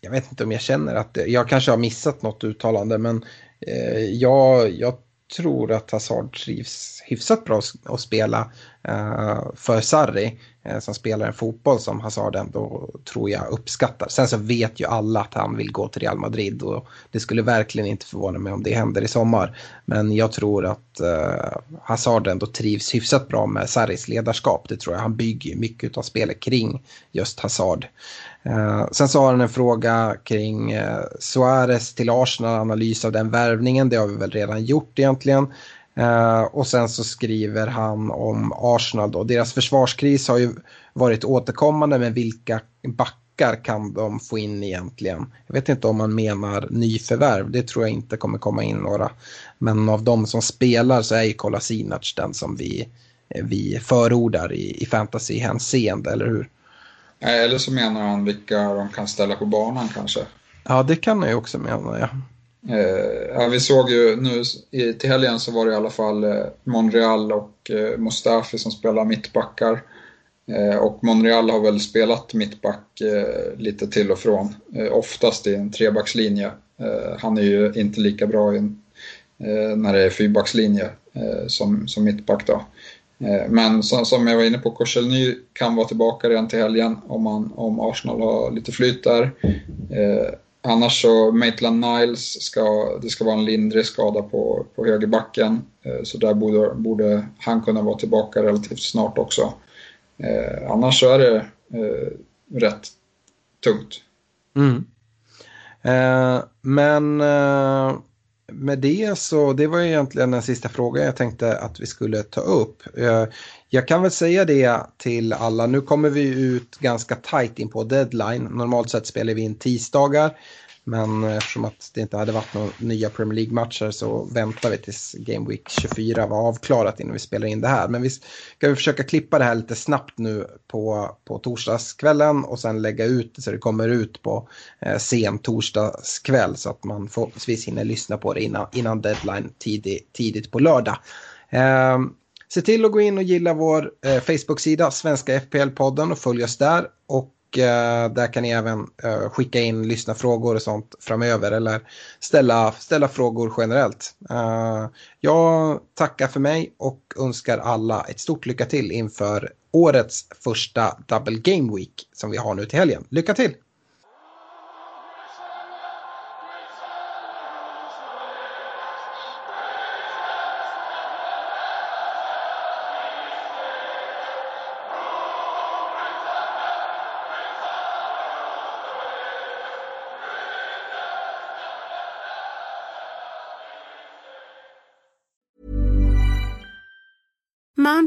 jag vet inte om jag känner att jag kanske har missat något uttalande men eh, jag, jag tror att Hazard trivs hyfsat bra att spela Eh, för Sarri eh, som spelar en fotboll som Hazard ändå tror jag uppskattar. Sen så vet ju alla att han vill gå till Real Madrid och det skulle verkligen inte förvåna mig om det händer i sommar. Men jag tror att eh, Hazard ändå trivs hyfsat bra med Sarris ledarskap. Det tror jag. Han bygger mycket av spelet kring just Hazard. Sen så har han en fråga kring uh, Suarez till Arsenal, analys av den värvningen. Det har vi väl redan gjort egentligen. Uh, och sen så skriver han om Arsenal då. Deras försvarskris har ju varit återkommande men vilka backar kan de få in egentligen? Jag vet inte om man menar nyförvärv, det tror jag inte kommer komma in några. Men av de som spelar så är ju Kolasinac den som vi, vi förordar i, i fantasy-hänseende, eller hur? Eller så menar han vilka de kan ställa på banan kanske. Ja, det kan han ju också mena, ja. Eh, ja, vi såg ju nu i, till helgen så var det i alla fall eh, Monreal och eh, Mustafi som spelar mittbackar. Eh, och Monreal har väl spelat mittback eh, lite till och från, eh, oftast i en trebackslinje. Eh, han är ju inte lika bra en, eh, när det är fyrbackslinje eh, som, som mittback då. Men som, som jag var inne på, Korselny kan vara tillbaka redan till helgen om, man, om Arsenal har lite flyt där. Annars så Maitland Niles ska, det ska vara en lindrig skada på, på högerbacken. Eh, så där borde, borde han kunna vara tillbaka relativt snart också. Eh, annars så är det eh, rätt tungt. Mm. Eh, men eh, med det så, det var egentligen den sista frågan jag tänkte att vi skulle ta upp. Eh, jag kan väl säga det till alla, nu kommer vi ut ganska tajt in på deadline. Normalt sett spelar vi in tisdagar. Men eftersom att det inte hade varit några nya Premier League-matcher så väntar vi tills Game Week 24 var avklarat innan vi spelar in det här. Men vi ska försöka klippa det här lite snabbt nu på, på torsdagskvällen och sen lägga ut det så det kommer ut på eh, sen torsdagskväll så att man förhoppningsvis hinner lyssna på det innan, innan deadline tidigt, tidigt på lördag. Eh, se till att gå in och gilla vår eh, Facebook-sida Svenska FPL-podden och följ oss där. Och eh, där kan ni även eh, skicka in lyssna frågor och sånt framöver eller ställa, ställa frågor generellt. Eh, jag tackar för mig och önskar alla ett stort lycka till inför årets första Double Game Week som vi har nu till helgen. Lycka till!